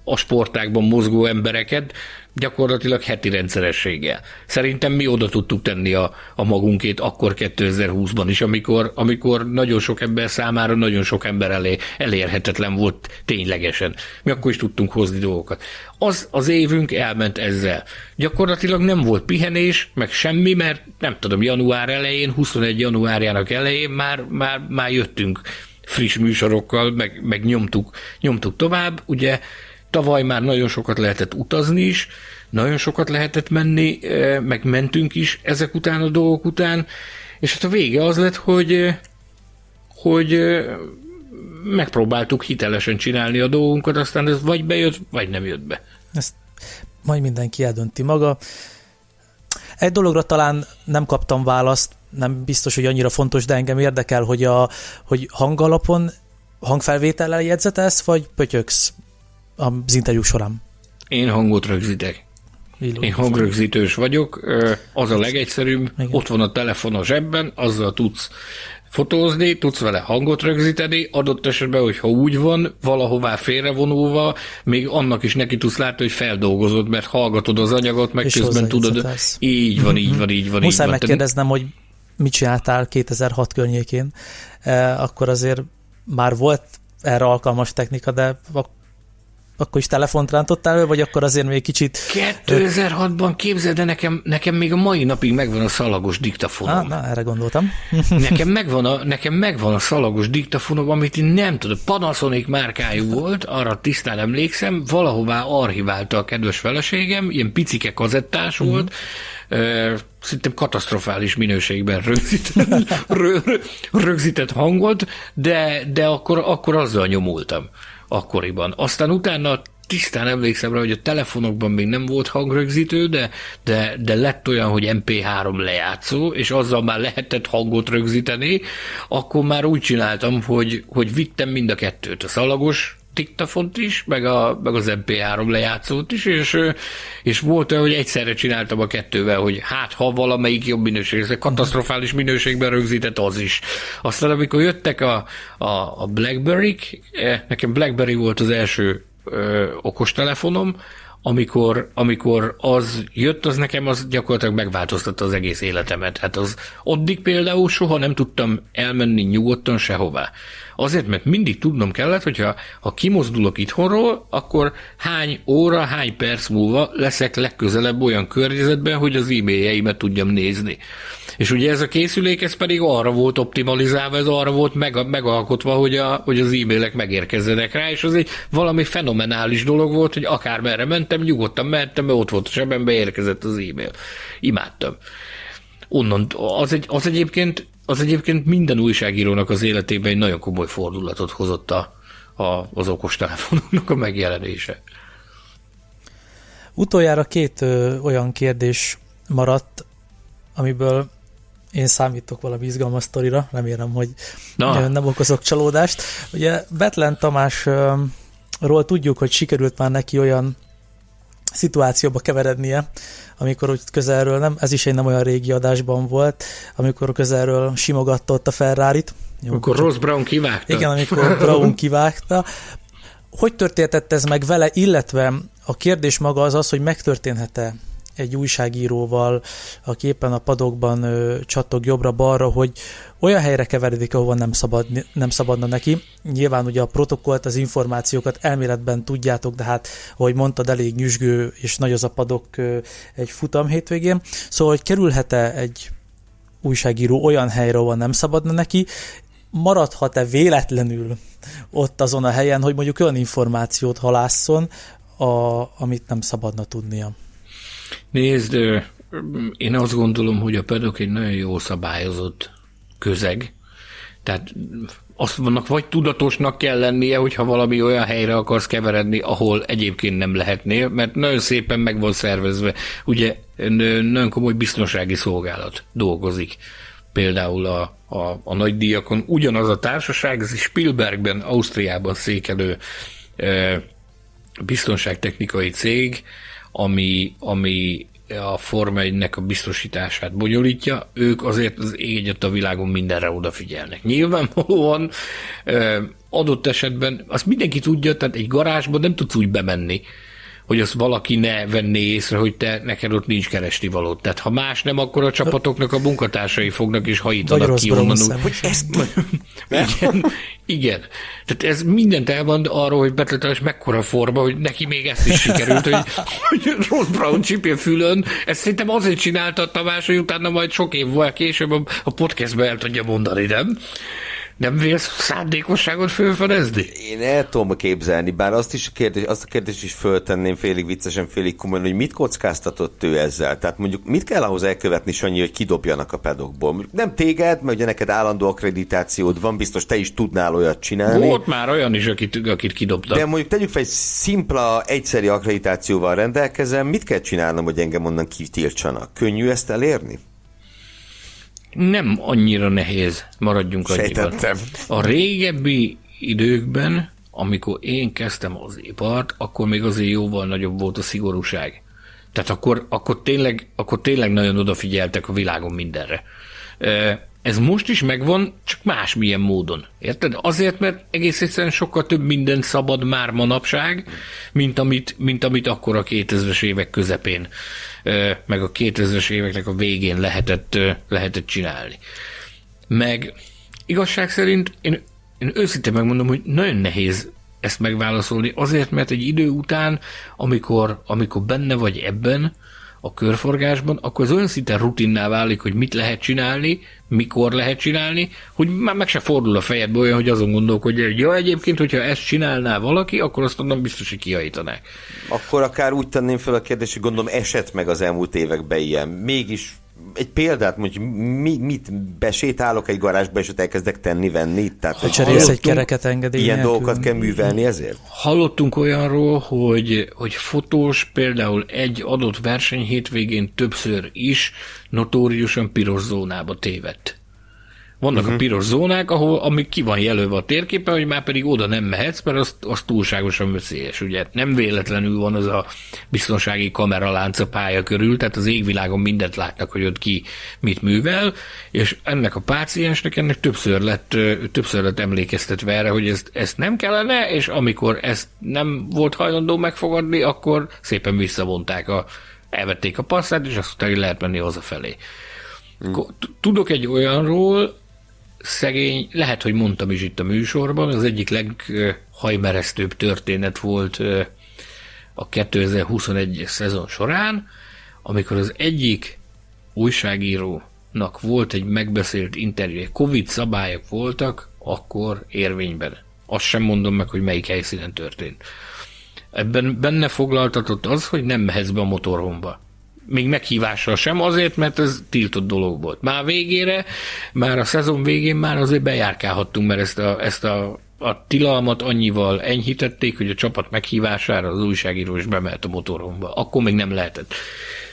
a sportákban mozgó embereket, gyakorlatilag heti rendszerességgel. Szerintem mi oda tudtuk tenni a, a magunkét akkor 2020-ban is, amikor, amikor nagyon sok ember számára nagyon sok ember elé elérhetetlen volt ténylegesen. Mi akkor is tudtunk hozni dolgokat. Az, az évünk elment ezzel. Gyakorlatilag nem volt pihenés, meg semmi, mert nem tudom, január elején, 21 januárjának elején már, már, már jöttünk friss műsorokkal, meg, meg nyomtuk, nyomtuk tovább. Ugye Tavaly már nagyon sokat lehetett utazni is, nagyon sokat lehetett menni, eh, meg mentünk is ezek után a dolgok után, és hát a vége az lett, hogy, eh, hogy eh, megpróbáltuk hitelesen csinálni a dolgunkat, aztán ez vagy bejött, vagy nem jött be. Ezt majd mindenki eldönti maga. Egy dologra talán nem kaptam választ, nem biztos, hogy annyira fontos, de engem érdekel, hogy, a, hogy hangalapon hangfelvétellel jegyzetelsz, vagy pötyöksz az interjú során? Én hangot rögzítek. Illó, Én hangrögzítős vagyok, az a legegyszerűbb, Igen. ott van a telefon a zsebben, azzal tudsz fotózni, tudsz vele hangot rögzíteni, adott esetben, hogyha úgy van, valahová félrevonulva, még annak is neki tudsz látni, hogy feldolgozod, mert hallgatod az anyagot, meg És közben tudod. Így van, így van, így van. Muszáj így van. megkérdeznem, hogy mit csináltál 2006 környékén, e, akkor azért már volt erre alkalmas technika, de akkor is telefont rántottál el, vagy akkor azért még kicsit... 2006-ban képzeld, de nekem, nekem még a mai napig megvan a szalagos diktafonom. Ah, na, erre gondoltam. nekem, megvan a, nekem megvan a szalagos diktafonom, amit én nem tudom, Panasonic márkájú volt, arra tisztán emlékszem, valahová archiválta a kedves feleségem, ilyen picike kazettás uh-huh. volt, szerintem katasztrofális minőségben rögzített, rögzített hangot, de, de akkor, akkor azzal nyomultam akkoriban. Aztán utána tisztán emlékszem rá, hogy a telefonokban még nem volt hangrögzítő, de, de, de lett olyan, hogy MP3 lejátszó, és azzal már lehetett hangot rögzíteni, akkor már úgy csináltam, hogy, hogy vittem mind a kettőt, a szalagos diktafont is, meg, a, meg az MP3 lejátszót is, és, és volt olyan, hogy egyszerre csináltam a kettővel, hogy hát ha valamelyik jobb minőség, ez katasztrofális minőségben rögzített az is. Aztán amikor jöttek a, a, a Blackberry-k, eh, nekem Blackberry volt az első ö, okostelefonom, amikor, amikor az jött, az nekem az gyakorlatilag megváltoztatta az egész életemet. Hát az addig például soha nem tudtam elmenni nyugodtan sehová. Azért, mert mindig tudnom kellett, hogyha ha kimozdulok itthonról, akkor hány óra, hány perc múlva leszek legközelebb olyan környezetben, hogy az e-mailjeimet tudjam nézni. És ugye ez a készülék, ez pedig arra volt optimalizálva, ez arra volt meg, megalkotva, hogy, a, hogy az e-mailek megérkezzenek rá, és az egy valami fenomenális dolog volt, hogy akár merre mentem, nyugodtan mentem, mert ott volt a sebembe, érkezett az e-mail. Imádtam. Onnan, az, egy, az egyébként az egyébként minden újságírónak az életében egy nagyon komoly fordulatot hozott a, a, az okostelefonoknak a megjelenése. Utoljára két ö, olyan kérdés maradt, amiből én számítok valami izgalmas sztorira, remélem, hogy Na. nem okozok csalódást. Ugye Betlen Tamásról tudjuk, hogy sikerült már neki olyan szituációba keverednie, amikor úgy közelről, nem, ez is egy nem olyan régi adásban volt, amikor közelről simogatta ott a Ferrari-t. Jó, amikor Ross Brown kivágta. Igen, amikor Brown kivágta. Hogy történtett ez meg vele, illetve a kérdés maga az az, hogy megtörténhet-e egy újságíróval, aki éppen a padokban ö, csattog jobbra-balra, hogy olyan helyre keveredik, ahova nem, szabad, nem szabadna neki. Nyilván ugye a protokollt, az információkat elméletben tudjátok, de hát, ahogy mondtad, elég nyüzsgő és nagy az a padok ö, egy futam hétvégén. Szóval, hogy kerülhet-e egy újságíró olyan helyre, ahol nem szabadna neki, maradhat-e véletlenül ott azon a helyen, hogy mondjuk olyan információt halásszon, a, amit nem szabadna tudnia. Nézd, én azt gondolom, hogy a pedok egy nagyon jó szabályozott közeg, tehát azt vannak vagy tudatosnak kell lennie, hogyha valami olyan helyre akarsz keveredni, ahol egyébként nem lehetnél, mert nagyon szépen meg van szervezve. Ugye nagyon komoly biztonsági szolgálat dolgozik. Például a, a, a nagy díjakon ugyanaz a társaság, ez Spielbergben, Ausztriában székelő biztonságtechnikai cég, ami, ami a Forma 1 a biztosítását bonyolítja, ők azért az égyet a világon mindenre odafigyelnek. Nyilvánvalóan adott esetben, azt mindenki tudja, tehát egy garázsba nem tudsz úgy bemenni, hogy azt valaki ne venné észre, hogy te neked ott nincs keresni valót. Tehát ha más nem, akkor a csapatoknak a munkatársai fognak és hajítanak ki onnan. Hogy ezt... igen, igen. Tehát ez mindent elmond arról, hogy Betleteles mekkora forma, hogy neki még ezt is sikerült, hogy, hogy Ross Brown csipje fülön. Ezt szerintem azért csinálta a Tamás, hogy utána majd sok évvel később a podcastbe el tudja mondani, nem? Nem vélsz szándékosságot fölfedezni? Én el tudom képzelni, bár azt, is a kérdés, azt a kérdést is föltenném félig viccesen, félig komolyan, hogy mit kockáztatott ő ezzel? Tehát mondjuk mit kell ahhoz elkövetni, Sanyi, hogy kidobjanak a pedokból? Nem téged, mert ugye neked állandó akkreditációd van, biztos te is tudnál olyat csinálni. Volt már olyan is, akit, akit kidobtak. De mondjuk tegyük fel, egy szimpla, egyszeri akkreditációval rendelkezem, mit kell csinálnom, hogy engem onnan kitiltsanak? Könnyű ezt elérni? Nem annyira nehéz, maradjunk annyiban. A régebbi időkben, amikor én kezdtem az ipart, akkor még azért jóval nagyobb volt a szigorúság. Tehát akkor, akkor, tényleg, akkor tényleg nagyon odafigyeltek a világon mindenre. Ez most is megvan, csak másmilyen módon. Érted? Azért, mert egész egyszerűen sokkal több minden szabad már manapság, mint amit, mint amit akkor a 2000-es évek közepén, meg a 2000-es éveknek a végén lehetett, lehetett csinálni. Meg igazság szerint én, én őszintén megmondom, hogy nagyon nehéz ezt megválaszolni, azért, mert egy idő után, amikor, amikor benne vagy ebben, a körforgásban, akkor az olyan szinten rutinná válik, hogy mit lehet csinálni, mikor lehet csinálni, hogy már meg se fordul a fejedbe olyan, hogy azon gondolkodj, hogy ja, egyébként, hogyha ezt csinálná valaki, akkor azt onnan biztos, hogy kiajítanák. Akkor akár úgy tenném fel a kérdést, hogy gondolom esett meg az elmúlt években ilyen. Mégis egy példát, hogy mi, mit besétálok egy garázsba, és ott elkezdek tenni-venni? Tehát, hogy cserélsz egy kereket engedély Ilyen nélkül. dolgokat kell művelni ezért? Hallottunk olyanról, hogy, hogy fotós például egy adott verseny hétvégén többször is notóriusan piros zónába tévedt. Vannak uh-huh. a piros zónák, ahol ami ki van jelölve a térképen, hogy már pedig oda nem mehetsz, mert az, az túlságosan veszélyes. Ugye nem véletlenül van az a biztonsági kameralánc a pálya körül, tehát az égvilágon mindent látnak, hogy ott ki mit művel, és ennek a páciensnek ennek többször lett, többször lett emlékeztetve erre, hogy ezt, ezt nem kellene, és amikor ezt nem volt hajlandó megfogadni, akkor szépen visszavonták a, elvették a passzát, és azt mondták, hogy lehet menni hazafelé. Hmm. Tudok egy olyanról, szegény, lehet, hogy mondtam is itt a műsorban, az egyik leghajmeresztőbb történet volt a 2021 szezon során, amikor az egyik újságírónak volt egy megbeszélt interjú, Covid szabályok voltak, akkor érvényben. Azt sem mondom meg, hogy melyik helyszínen történt. Ebben benne foglaltatott az, hogy nem mehetsz be a motorhomba még meghívással sem, azért, mert ez tiltott dolog volt. Már végére, már a szezon végén már azért bejárkálhattunk, mert ezt a, ezt a a tilalmat annyival enyhítették, hogy a csapat meghívására az újságíró is bemelt a motoromba. Akkor még nem lehetett.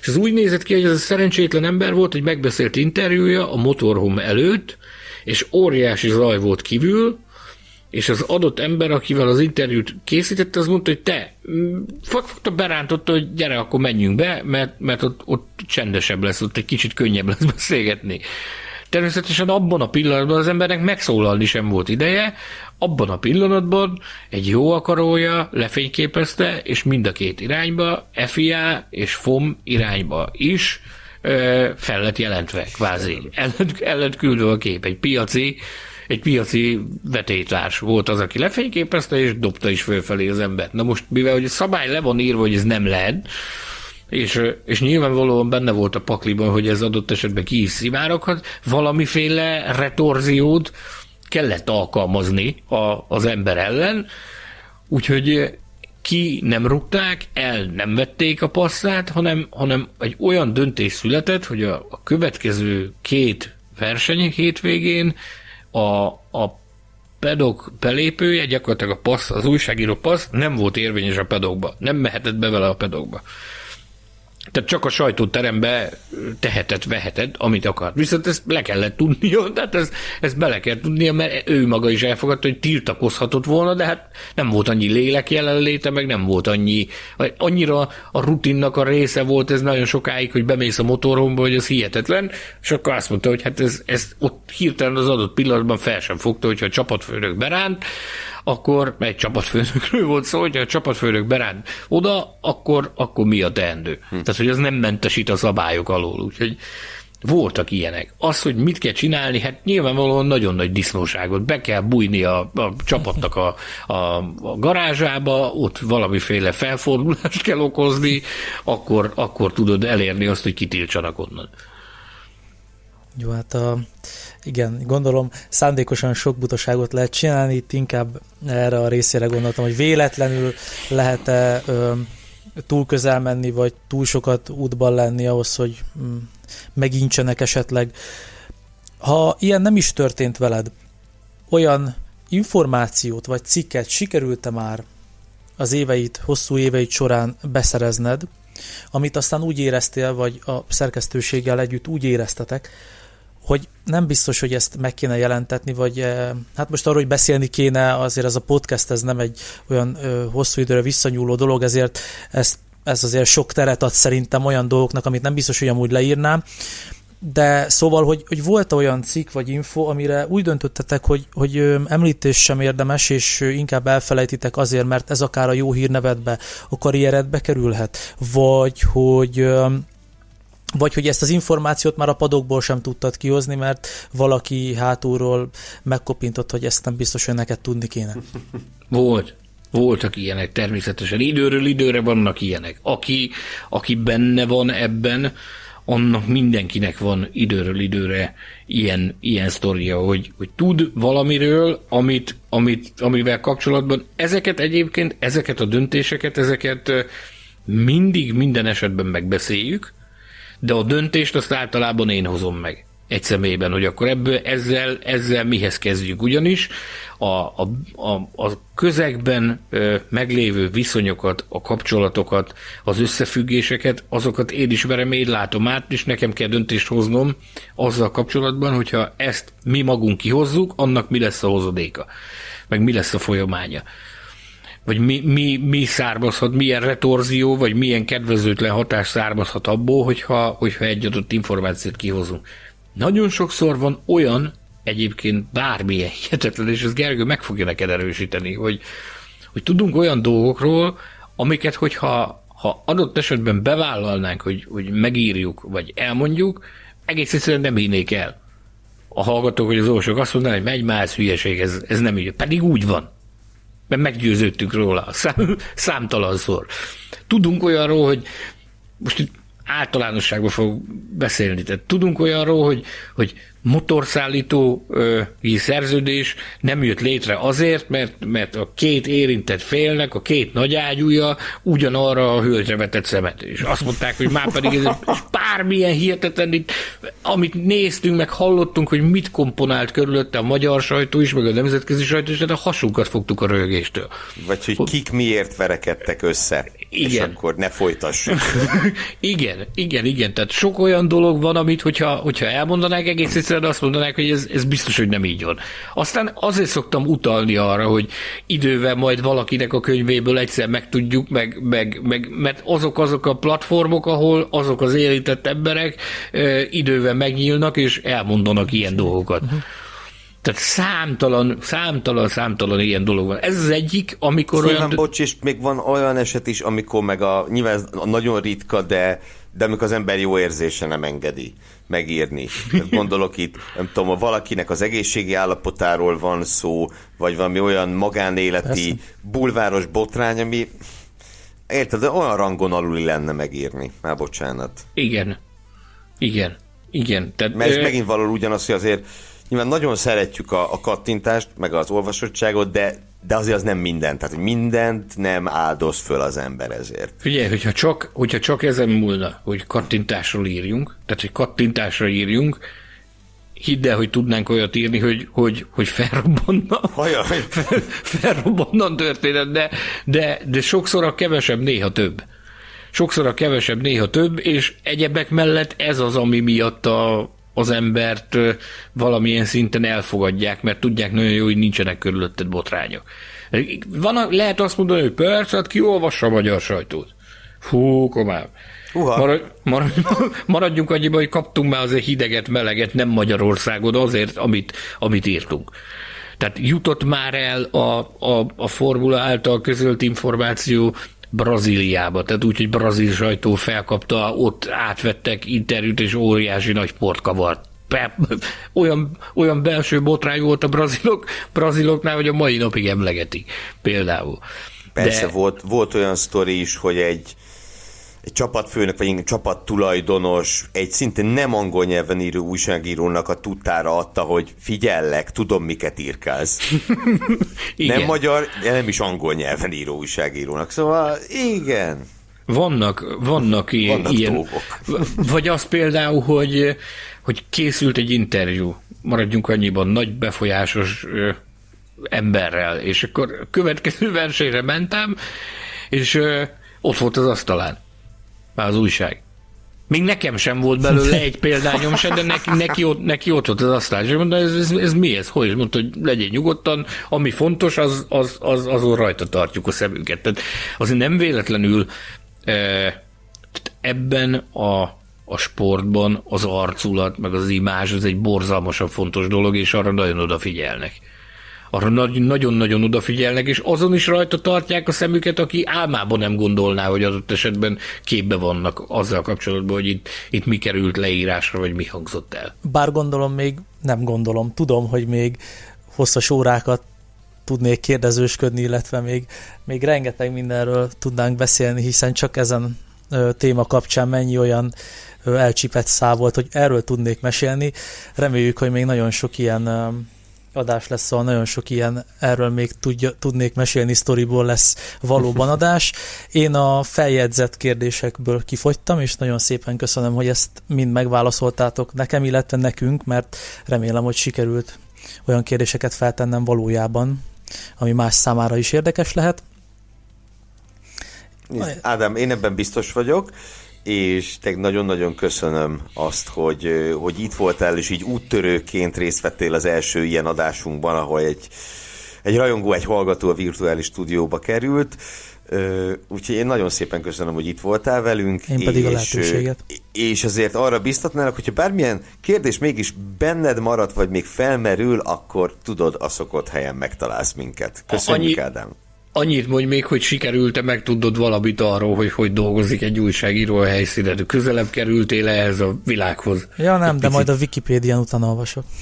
És az úgy nézett ki, hogy ez a szerencsétlen ember volt, hogy megbeszélt interjúja a motorhom előtt, és óriási zaj volt kívül, és az adott ember, akivel az interjút készítette, az mondta, hogy te, mm, fogta berántotta, hogy gyere, akkor menjünk be, mert, mert ott, ott csendesebb lesz, ott egy kicsit könnyebb lesz beszélgetni. Természetesen abban a pillanatban az embernek megszólalni sem volt ideje, abban a pillanatban egy jó akarója lefényképezte, és mind a két irányba, FIA és FOM irányba is fel lett jelentve, kvázi. El lett küldve a kép, egy piaci egy piaci vetétárs volt az, aki lefényképezte, és dobta is fölfelé az embert. Na most, mivel hogy a szabály le van írva, hogy ez nem lehet, és, és nyilvánvalóan benne volt a pakliban, hogy ez adott esetben ki is szivároghat, valamiféle retorziót kellett alkalmazni a, az ember ellen, úgyhogy ki nem rúgták, el nem vették a passzát, hanem, hanem egy olyan döntés született, hogy a, a következő két verseny hétvégén a, a pedok belépője, gyakorlatilag a passz, az újságíró passz nem volt érvényes a pedokba. Nem mehetett be vele a pedokba. Tehát csak a sajtóterembe tehetett, vehetett, amit akart. Viszont ezt le kellett tudnia, tehát ezt, ezt bele kell tudnia, mert ő maga is elfogadta, hogy tiltakozhatott volna, de hát nem volt annyi lélek jelenléte, meg nem volt annyi, annyira a rutinnak a része volt ez nagyon sokáig, hogy bemész a motoromba, hogy ez hihetetlen, és akkor azt mondta, hogy hát ez, ez ott hirtelen az adott pillanatban fel sem fogta, hogyha a csapatfőnök beránt, akkor egy csapatfőnökről volt szó, hogyha a csapatfőnök beránt oda, akkor, akkor mi a teendő. Hm. Tehát, hogy az nem mentesít a szabályok alól. Úgyhogy voltak ilyenek. Az, hogy mit kell csinálni, hát nyilvánvalóan nagyon nagy disznóságot. Be kell bújni a, a csapatnak a, a, a garázsába, ott valamiféle felfordulást kell okozni, akkor, akkor tudod elérni azt, hogy kitiltsanak onnan. Jó, hát a, igen, gondolom szándékosan sok butaságot lehet csinálni, itt inkább erre a részére gondoltam, hogy véletlenül lehet-e ö, túl közel menni, vagy túl sokat útban lenni ahhoz, hogy mm, megincsenek esetleg. Ha ilyen nem is történt veled, olyan információt vagy cikket sikerült-e már az éveit, hosszú éveit során beszerezned, amit aztán úgy éreztél, vagy a szerkesztőséggel együtt úgy éreztetek, hogy nem biztos, hogy ezt meg kéne jelentetni, vagy eh, hát most arról, hogy beszélni kéne, azért ez a podcast, ez nem egy olyan hosszú időre visszanyúló dolog, ezért ezt, ez azért sok teret ad szerintem olyan dolgoknak, amit nem biztos, hogy amúgy leírnám, de szóval, hogy, hogy volt olyan cikk vagy info, amire úgy döntöttetek, hogy, hogy említés sem érdemes, és inkább elfelejtitek azért, mert ez akár a jó hírnevedbe, a karrieredbe kerülhet, vagy hogy vagy hogy ezt az információt már a padokból sem tudtad kihozni, mert valaki hátulról megkopintott, hogy ezt nem biztos, hogy neked tudni kéne. Volt. Voltak ilyenek természetesen. Időről időre vannak ilyenek. Aki, aki benne van ebben, annak mindenkinek van időről időre ilyen, ilyen sztoria, hogy, hogy tud valamiről, amit, amit, amivel kapcsolatban ezeket egyébként, ezeket a döntéseket, ezeket mindig minden esetben megbeszéljük, de a döntést azt általában én hozom meg. egy személyben, hogy akkor ebből ezzel, ezzel mihez kezdjük. Ugyanis a, a, a, a közegben ö, meglévő viszonyokat, a kapcsolatokat, az összefüggéseket, azokat én ismerem, én látom át, és nekem kell döntést hoznom azzal kapcsolatban, hogyha ezt mi magunk kihozzuk, annak mi lesz a hozadéka, meg mi lesz a folyamánya vagy mi, mi, mi származhat, milyen retorzió, vagy milyen kedvezőtlen hatás származhat abból, hogyha, hogyha egy adott információt kihozunk. Nagyon sokszor van olyan, egyébként bármilyen hihetetlen, és ez Gergő meg fogja neked erősíteni, hogy, hogy tudunk olyan dolgokról, amiket, hogyha ha adott esetben bevállalnánk, hogy, hogy megírjuk, vagy elmondjuk, egész egyszerűen nem hinnék el. A hallgatók, hogy az orvosok azt mondanak, hogy megy már, ez hülyeség, ez, ez nem így. Pedig úgy van. Mert meggyőződtünk róla szám, számtalanszor. Tudunk olyanról, hogy most itt általánosságban fog beszélni. Tehát tudunk olyanról, hogy, hogy motorszállítói szerződés nem jött létre azért, mert, mert a két érintett félnek, a két nagyágyúja ugyanarra a hölgyre vetett szemet. És azt mondták, hogy már pedig ez bármilyen hihetetlen, itt, amit néztünk, meg hallottunk, hogy mit komponált körülötte a magyar sajtó is, meg a nemzetközi sajtó is, de a hasunkat fogtuk a rögéstől. Vagy hogy kik miért verekedtek össze. Igen. És akkor ne folytassuk. igen, igen, igen. Tehát sok olyan dolog van, amit hogyha, hogyha elmondanák egész egyszerűen azt mondanák, hogy ez, ez biztos, hogy nem így van. Aztán azért szoktam utalni arra, hogy idővel majd valakinek a könyvéből egyszer megtudjuk, meg, meg, meg mert azok azok a platformok, ahol azok az érintett emberek e, idővel megnyílnak, és elmondanak ilyen dolgokat. Uh-huh. Tehát számtalan, számtalan, számtalan ilyen dolog van. Ez az egyik, amikor Szépen, olyan... bocs, és még van olyan eset is, amikor meg a, nyilván ez nagyon ritka, de, de amikor az ember jó érzése nem engedi megírni. Gondolok itt, nem tudom, ha valakinek az egészségi állapotáról van szó, vagy valami olyan magánéleti Persze. bulváros botrány, ami érted, de olyan rangon aluli lenne megírni. Már bocsánat. Igen. Igen. Igen. Tehát, Mert ez ö... megint való ugyanaz, hogy azért nyilván nagyon szeretjük a, a kattintást, meg az olvasottságot, de de azért az nem minden, tehát mindent nem áldoz föl az ember ezért. Figyelj, hogyha csak, hogyha csak ezen múlna, hogy kattintásról írjunk, tehát hogy kattintásra írjunk, hidd el, hogy tudnánk olyat írni, hogy, hogy, hogy felrobbanna, fel, felrobbanna történet, de, de, de sokszor a kevesebb, néha több. Sokszor a kevesebb, néha több, és egyebek mellett ez az, ami miatt a, az embert valamilyen szinten elfogadják, mert tudják nagyon jó, hogy nincsenek körülötted botrányok. Van, lehet azt mondani, hogy persze, hát ki olvassa a magyar sajtót. Fú, komám. Marad, marad, maradjunk annyiba, hogy kaptunk már azért hideget, meleget, nem Magyarországon azért, amit, amit írtunk. Tehát jutott már el a, a, a formula által közölt információ Brazíliába, tehát úgy, hogy brazil sajtó felkapta, ott átvettek interjút, és óriási nagy port kavart. Olyan, olyan belső botrány volt a brazilok, braziloknál, hogy a mai napig emlegetik például. Persze, De... volt, volt olyan sztori is, hogy egy, egy csapatfőnök, vagy egy csapattulajdonos egy szintén nem angol nyelven író újságírónak a tudtára adta, hogy figyellek, tudom, miket írkálsz. nem magyar, de nem is angol nyelven író újságírónak. Szóval igen. Vannak, vannak ilyen, vannak ilyen dolgok. vagy az például, hogy, hogy készült egy interjú, maradjunk annyiban, nagy befolyásos emberrel, és akkor következő versenyre mentem, és ott volt az asztalán már az újság. Még nekem sem volt belőle egy példányom sem, de neki, neki, ott, neki ott volt az asztál. És mondta, ez, ez, ez mi ez? Hogy? És mondta, hogy legyen nyugodtan, ami fontos, az, az, az, azon rajta tartjuk a szemünket. Tehát azért nem véletlenül e, ebben a, a sportban az arculat, meg az imázs, az egy borzalmasan fontos dolog, és arra nagyon odafigyelnek arra nagyon-nagyon odafigyelnek, és azon is rajta tartják a szemüket, aki álmában nem gondolná, hogy adott esetben képbe vannak azzal kapcsolatban, hogy itt, itt mi került leírásra, vagy mi hangzott el. Bár gondolom még, nem gondolom, tudom, hogy még hosszas órákat tudnék kérdezősködni, illetve még, még rengeteg mindenről tudnánk beszélni, hiszen csak ezen téma kapcsán mennyi olyan elcsipett szá volt, hogy erről tudnék mesélni. Reméljük, hogy még nagyon sok ilyen adás lesz, szóval nagyon sok ilyen, erről még tudja, tudnék mesélni, sztoriból lesz valóban adás. Én a feljegyzett kérdésekből kifogytam, és nagyon szépen köszönöm, hogy ezt mind megválaszoltátok nekem, illetve nekünk, mert remélem, hogy sikerült olyan kérdéseket feltennem valójában, ami más számára is érdekes lehet. Ádám, én ebben biztos vagyok és te nagyon-nagyon köszönöm azt, hogy, hogy itt voltál, és így úttörőként részt vettél az első ilyen adásunkban, ahol egy, egy rajongó, egy hallgató a virtuális stúdióba került. Úgyhogy én nagyon szépen köszönöm, hogy itt voltál velünk. Én pedig és, a lehetőséget. És azért arra biztatnálok, hogyha bármilyen kérdés mégis benned marad, vagy még felmerül, akkor tudod, a szokott helyen megtalálsz minket. Köszönjük, Annyi, Ádám. Annyit mondj még, hogy sikerült-e megtudod valamit arról, hogy hogy dolgozik egy újságíró a helyszínen. Közelebb kerültél ehhez a világhoz? Ja nem, de majd a Wikipédián utána olvasok.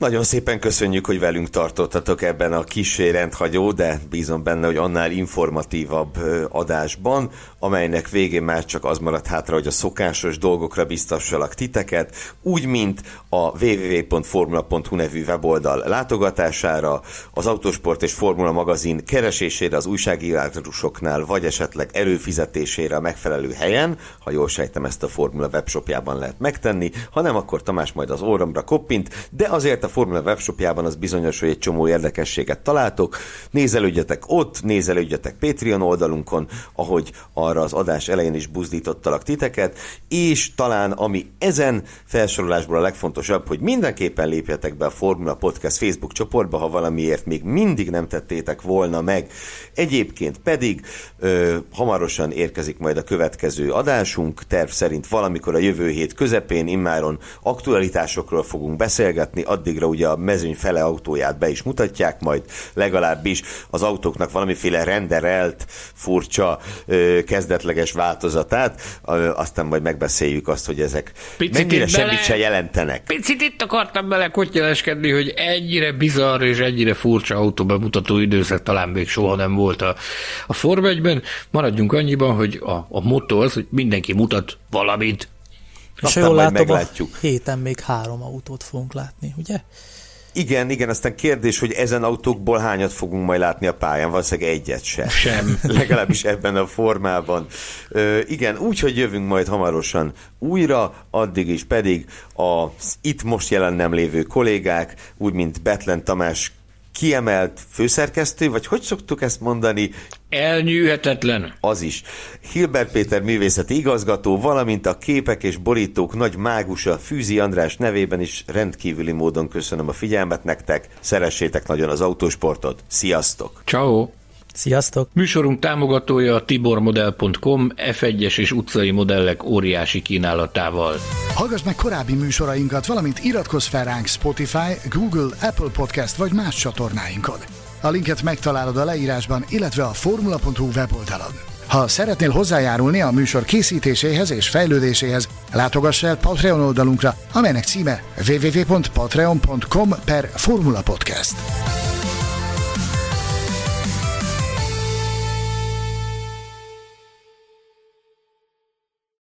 Nagyon szépen köszönjük, hogy velünk tartottatok ebben a kisé rendhagyó, de bízom benne, hogy annál informatívabb adásban, amelynek végén már csak az maradt hátra, hogy a szokásos dolgokra biztassalak titeket, úgy, mint a www.formula.hu nevű weboldal látogatására, az Autosport és Formula magazin keresésére az újságírásoknál, vagy esetleg előfizetésére a megfelelő helyen, ha jól sejtem, ezt a Formula webshopjában lehet megtenni, ha nem, akkor Tamás majd az orromra koppint, de azért a Formula webshopjában az bizonyos, hogy egy csomó érdekességet találtok. Nézelődjetek ott, nézelődjetek Patreon oldalunkon, ahogy arra az adás elején is buzdítottalak titeket, és talán ami ezen felsorolásból a legfontosabb, hogy mindenképpen lépjetek be a Formula Podcast Facebook csoportba, ha valamiért még mindig nem tettétek volna meg. Egyébként pedig ö, hamarosan érkezik majd a következő adásunk, terv szerint valamikor a jövő hét közepén immáron aktualitásokról fogunk beszélgetni, addig addigra ugye a mezőny fele autóját be is mutatják, majd legalábbis az autóknak valamiféle renderelt, furcsa, kezdetleges változatát, aztán majd megbeszéljük azt, hogy ezek Picit mennyire semmit bele, se jelentenek. Picit itt akartam bele kotyeleskedni, hogy ennyire bizarr és ennyire furcsa autóbemutató időszak talán még soha nem volt a, a Form 1 Maradjunk annyiban, hogy a, a motto az, hogy mindenki mutat valamit, és jól látom, meglátjuk. a héten még három autót fogunk látni, ugye? Igen, igen, aztán kérdés, hogy ezen autókból hányat fogunk majd látni a pályán, valószínűleg egyet se. Sem. Legalábbis ebben a formában. Ö, igen, úgyhogy jövünk majd hamarosan újra, addig is pedig az itt most jelen nem lévő kollégák, úgy mint Betlen Tamás kiemelt főszerkesztő, vagy hogy szoktuk ezt mondani? Elnyűhetetlen. Az is. Hilbert Péter művészeti igazgató, valamint a képek és borítók nagy mágusa Fűzi András nevében is rendkívüli módon köszönöm a figyelmet nektek. Szeressétek nagyon az autósportot. Sziasztok! Ciao. Sziasztok! Műsorunk támogatója a tibormodel.com F1-es és utcai modellek óriási kínálatával. Hallgass meg korábbi műsorainkat, valamint iratkozz fel ránk Spotify, Google, Apple Podcast vagy más csatornáinkon. A linket megtalálod a leírásban, illetve a formula.hu weboldalon. Ha szeretnél hozzájárulni a műsor készítéséhez és fejlődéséhez, látogass el Patreon oldalunkra, amelynek címe www.patreon.com per Formula Podcast.